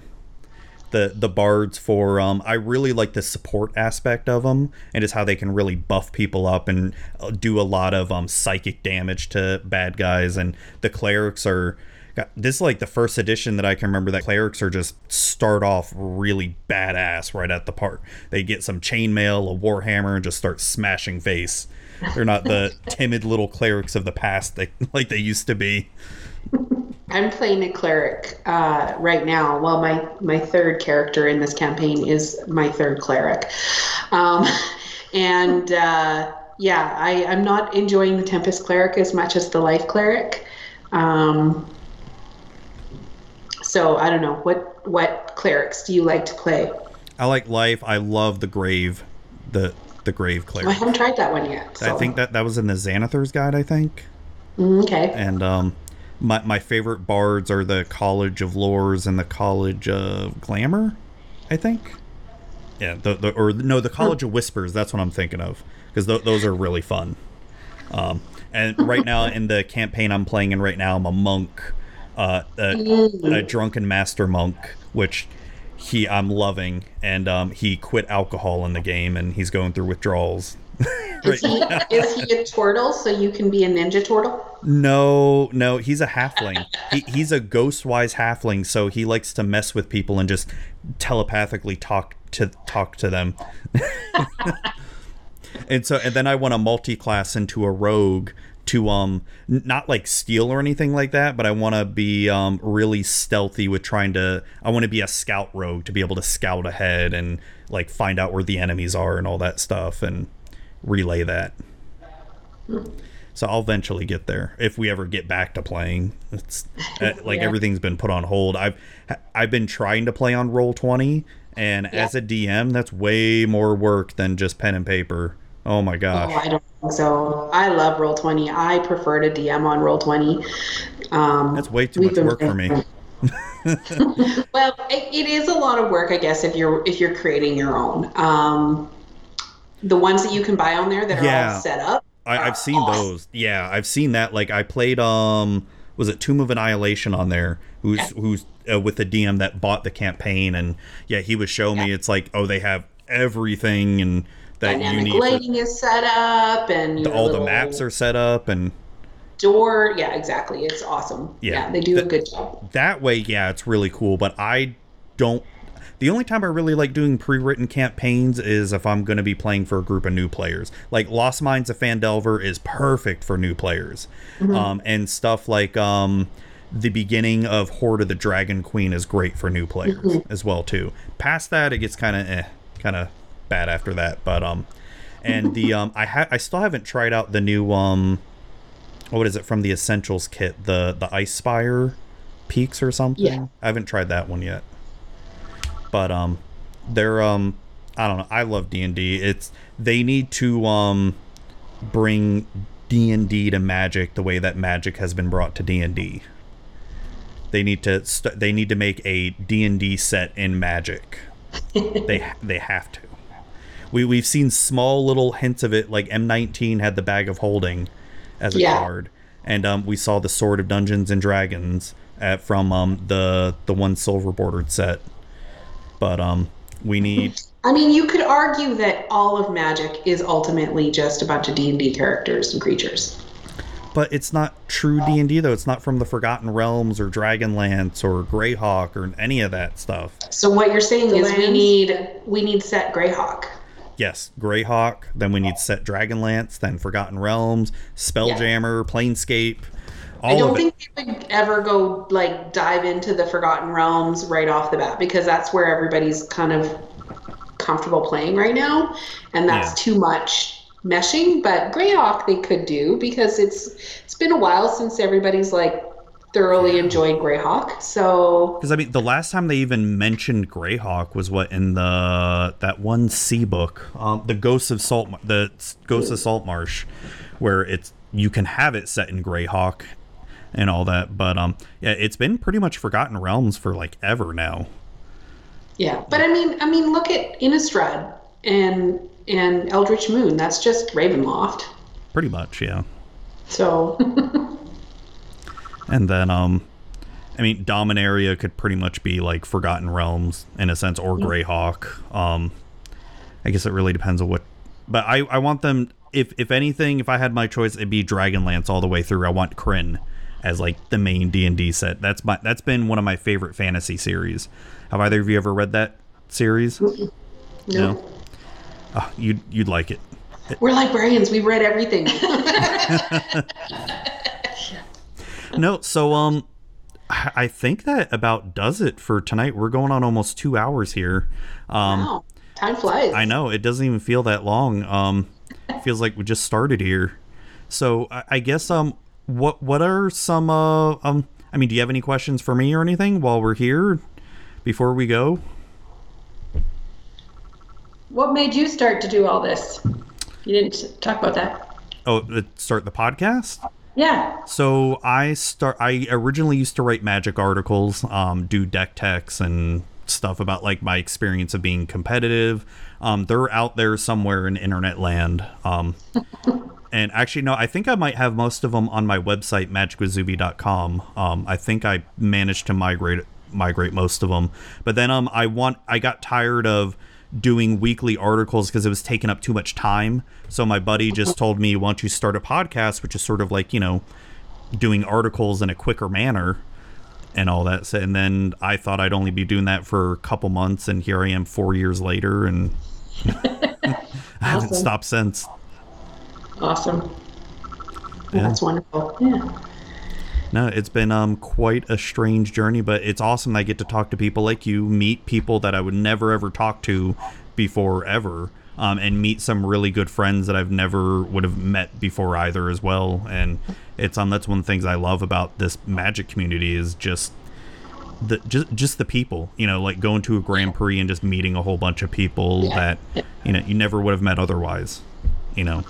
The the bards for um I really like the support aspect of them and just how they can really buff people up and uh, do a lot of um psychic damage to bad guys and the clerics are this is like the first edition that I can remember that clerics are just start off really badass right at the part. They get some chainmail, a warhammer, and just start smashing face. They're not the [laughs] timid little clerics of the past they, [laughs] like they used to be. [laughs] I'm playing a cleric uh, right now. Well, my my third character in this campaign is my third cleric, um, [laughs] and uh, yeah, I, I'm not enjoying the Tempest cleric as much as the Life cleric. Um, so I don't know what what clerics do you like to play? I like life. I love the grave, the the grave cleric. I haven't tried that one yet. So. I think that that was in the Xanathar's guide. I think. Mm, okay. And um, my my favorite bards are the College of Lores and the College of Glamour. I think. Yeah, the, the or no, the College of Whispers. That's what I'm thinking of because th- those are really fun. Um, and right now in the campaign I'm playing in right now, I'm a monk, uh, a, a drunken master monk, which he I'm loving, and um, he quit alcohol in the game, and he's going through withdrawals. [laughs] Is he, is he a turtle so you can be a ninja turtle? No, no, he's a halfling. He, he's a ghost-wise halfling, so he likes to mess with people and just telepathically talk to talk to them. [laughs] and so, and then I want to multi-class into a rogue to um not like steal or anything like that, but I want to be um really stealthy with trying to. I want to be a scout rogue to be able to scout ahead and like find out where the enemies are and all that stuff and relay that. So I'll eventually get there if we ever get back to playing. It's uh, [laughs] like Yeah. everything's been put on hold. I've I've been trying to play on Roll Twenty, and as a DM, that's way more work than just pen and paper. Oh my Oh, gosh! I don't think so. I love Roll Twenty. I prefer to DM on Roll Twenty. Um, That's way too much work for me. [laughs] [laughs] well, it, it is a lot of work, I guess, if you're if you're creating your own. Um, the ones that you can buy on there that are Yeah. all set up. I, I've seen those. Yeah, I've seen that. Like I played um was it Tomb of Annihilation on there? Who's who's uh, with the DM that bought the campaign and yeah, he was showing me it's like oh they have everything and that you Dynamic need. for- lighting is set up, and the- all the maps are set up and door. Yeah, exactly. It's awesome. Yeah. Yeah, they do The- a good job. that way yeah it's really cool but i don't the only time i really like doing pre-written campaigns is if i'm going to be playing for a group of new players. Like lost minds of Phandelver is perfect for new players. Um, and stuff like um, the beginning of hoard of the dragon queen is great for new players as well too. Past that it gets kind of eh, kind of bad after that but um and the [laughs] um i ha- i still haven't tried out the new um what is it from the essentials kit? The the Icespire peaks or something? Yeah. i haven't tried that one yet but um they're um i don't know i love d&d it's they need to um bring d&d to magic the way that magic has been brought to d&d they need to st- they need to make a d&d set in magic. [laughs] They they have to. We we've seen small little hints of it like m19 had the bag of holding as a Yeah. card and um, we saw the sword of dungeons and dragons at, from um, the the one silver bordered set but um we need I mean, you could argue that all of Magic is ultimately just a bunch of D and D characters and creatures. but it's not true d&d though. It's not from the forgotten realms or dragonlance or greyhawk or any of that stuff. So what you're saying The is we need we need set Greyhawk. yes greyhawk then we need set dragonlance then forgotten realms spelljammer planescape all I don't it think they would ever go like dive into the Forgotten Realms right off the bat because that's where everybody's kind of comfortable playing right now, and that's Yeah. too much meshing. But Greyhawk they could do because it's it's been a while since everybody's like thoroughly enjoyed Greyhawk. So Because I mean, the last time they even mentioned Greyhawk was what in the that one sea book, um, the Ghosts of Salt, the Ghosts of Saltmarsh, where it's you can have it set in Greyhawk and all that. But um, yeah, it's been pretty much Forgotten Realms for like ever now. yeah, but I mean, I mean, look at Innistrad and and Eldritch Moon. That's just Ravenloft. Pretty much, yeah. So [laughs] And then um, I mean, Dominaria could pretty much be like Forgotten Realms in a sense, or Greyhawk. Um, I guess it really depends on what. But I, I want them. If if anything, if I had my choice, it'd be Dragonlance all the way through. I want Krynn as like the main D and D set. That's my that's been one of my favorite fantasy series. Have either of you ever read that series? No. Oh, you'd you'd like it. We're librarians. We've read everything. [laughs] [laughs] No, so um, I I think that about does it for tonight. We're going on almost two hours here. Um, wow. Time flies. I know it doesn't even feel that long. Um, feels like we just started here. So I, I guess um, what what are some uh um? I mean, do you have any questions for me or anything while we're here before we go? What made you start to do all this? You didn't talk about that. Oh, start the podcast. Yeah. So I start. I originally used to write magic articles, um, do deck techs and stuff about like my experience of being competitive. Um, they're out there somewhere in internet land. Um, [laughs] and actually, no, I think I might have most of them on my website, magicwithzubi.com. Um, I think I managed to migrate migrate most of them. But then um, I want I got tired of doing weekly articles because it was taking up too much time. So my buddy just told me, "Why don't you start a podcast?" Which is sort of like you know doing articles in a quicker manner and all that. And then I thought I'd only be doing that for a couple months, and here I am four years later, and [laughs] I haven't stopped since. Awesome. Yeah. That's wonderful. Yeah. No, it's been um quite a strange journey, but it's awesome that I get to talk to people like you, meet people that I would never ever talk to before ever, um, and meet some really good friends that I've never would have met before either as well. And it's um that's one of the things I love about this magic community is just the just just the people, you know, like going to a Grand Prix and just meeting a whole bunch of people Yeah. that you know you never would have met otherwise, you know.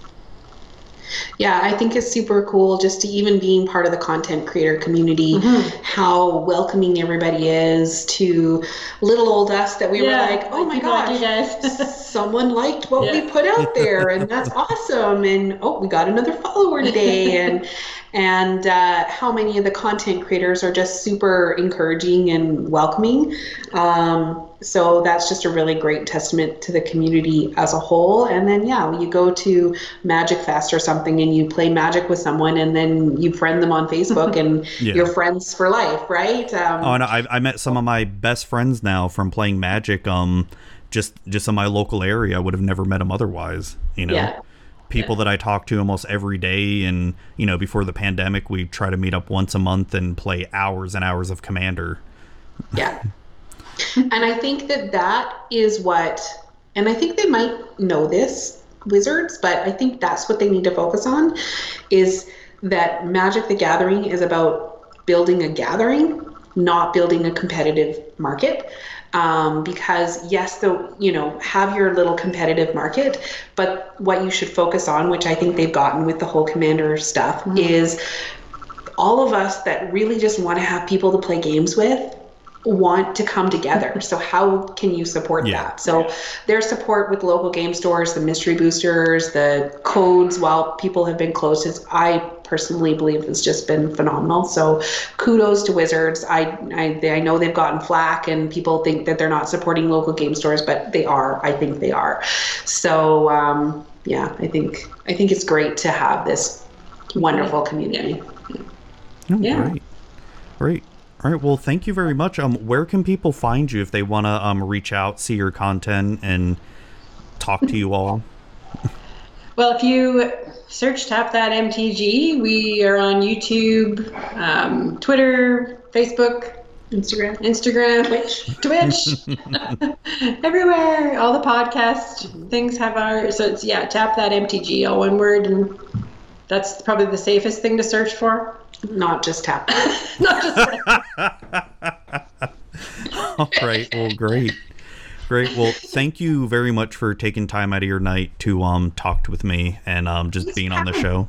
Yeah, I think it's super cool just to even being part of the content creator community, mm-hmm. how welcoming everybody is to little old us that we Yeah, were like, oh my you gosh, guys." [laughs] someone liked what we put out [laughs] there, and that's awesome. And oh, we got another follower today, and and uh, how many of the content creators are just super encouraging and welcoming. Um, so that's just a really great testament to the community as a whole. And then, yeah, you go to Magic Fest or something and you play Magic with someone and then you friend them on Facebook and [laughs] Yeah. you're friends for life, right? Um, Oh, and I, I met some of my best friends now from playing Magic. Um, just just in my local area, I would have never met them otherwise. You know, Yeah. People that I talk to almost every day, and you know, before the pandemic, we try to meet up once a month and play hours and hours of Commander. Yeah. [laughs] and I think that that is what, and I think they might know this, Wizards, but I think that's what they need to focus on is that Magic the Gathering is about building a gathering, not building a competitive market. Um, because yes, the you know have your little competitive market, but what you should focus on, which I think they've gotten with the whole commander stuff, is all of us that really just want to have people to play games with want to come together. So how can you support Yeah. that? So their support with local game stores, the mystery boosters, the codes while people have been closed is I personally believe has just been phenomenal. So kudos to Wizards. I I, they, I know they've gotten flack and people think that they're not supporting local game stores, but they are. I think they are. So um, yeah, I think I think it's great to have this wonderful community. Oh, Yeah. Great, great. All right. Well, thank you very much. Um, where can people find you if they want to um reach out, see your content, and talk to you all? [laughs] Well, if you search Tap That MTG, we are on YouTube, um, Twitter, Facebook, Instagram. Instagram, Twitch, Twitch, [laughs] everywhere. All the podcast things have our. So it's yeah, Tap That MTG, all one word, and that's probably the safest thing to search for. Not just tap. [laughs] Not just [laughs] All right. Well, great. Great. Well, thank you very much for taking time out of your night to um talk with me and um just being on the show.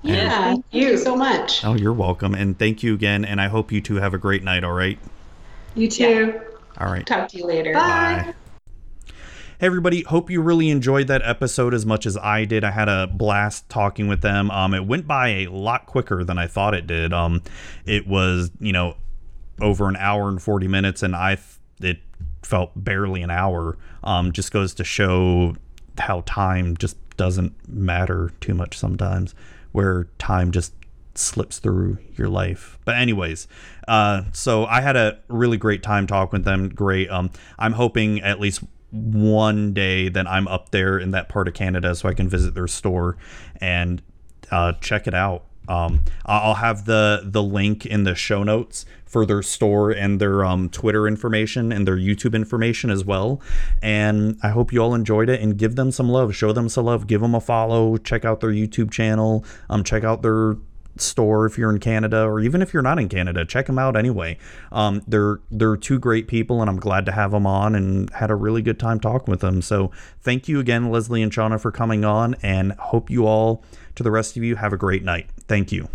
Yeah, thank you so much. Oh, you're welcome, and thank you again. And I hope you two have a great night. All right. you too. All right. Talk to you later. Bye. Hey everybody, hope you really enjoyed that episode as much as I did. I had a blast talking with them. Um it went by a lot quicker than I thought it did. Um it was, you know, over an hour and 40 minutes, and I it felt barely an hour. Um, just goes to show how time just doesn't matter too much sometimes, where time just slips through your life. But anyways, uh, so I had a really great time talking with them. Great. Um, I'm hoping at least one day that I'm up there in that part of Canada so I can visit their store and uh, check it out. Um, I'll have the the link in the show notes for their store and their um, Twitter information and their YouTube information as well. And I hope you all enjoyed it and give them some love, show them some love, give them a follow, check out their YouTube channel, um, check out their store if you're in Canada or even if you're not in Canada, check them out anyway. Um, they're they're two great people, and I'm glad to have them on and had a really good time talking with them. So thank you again, Leslie and Shauna, for coming on, and hope you all to the rest of you have a great night. Thank you.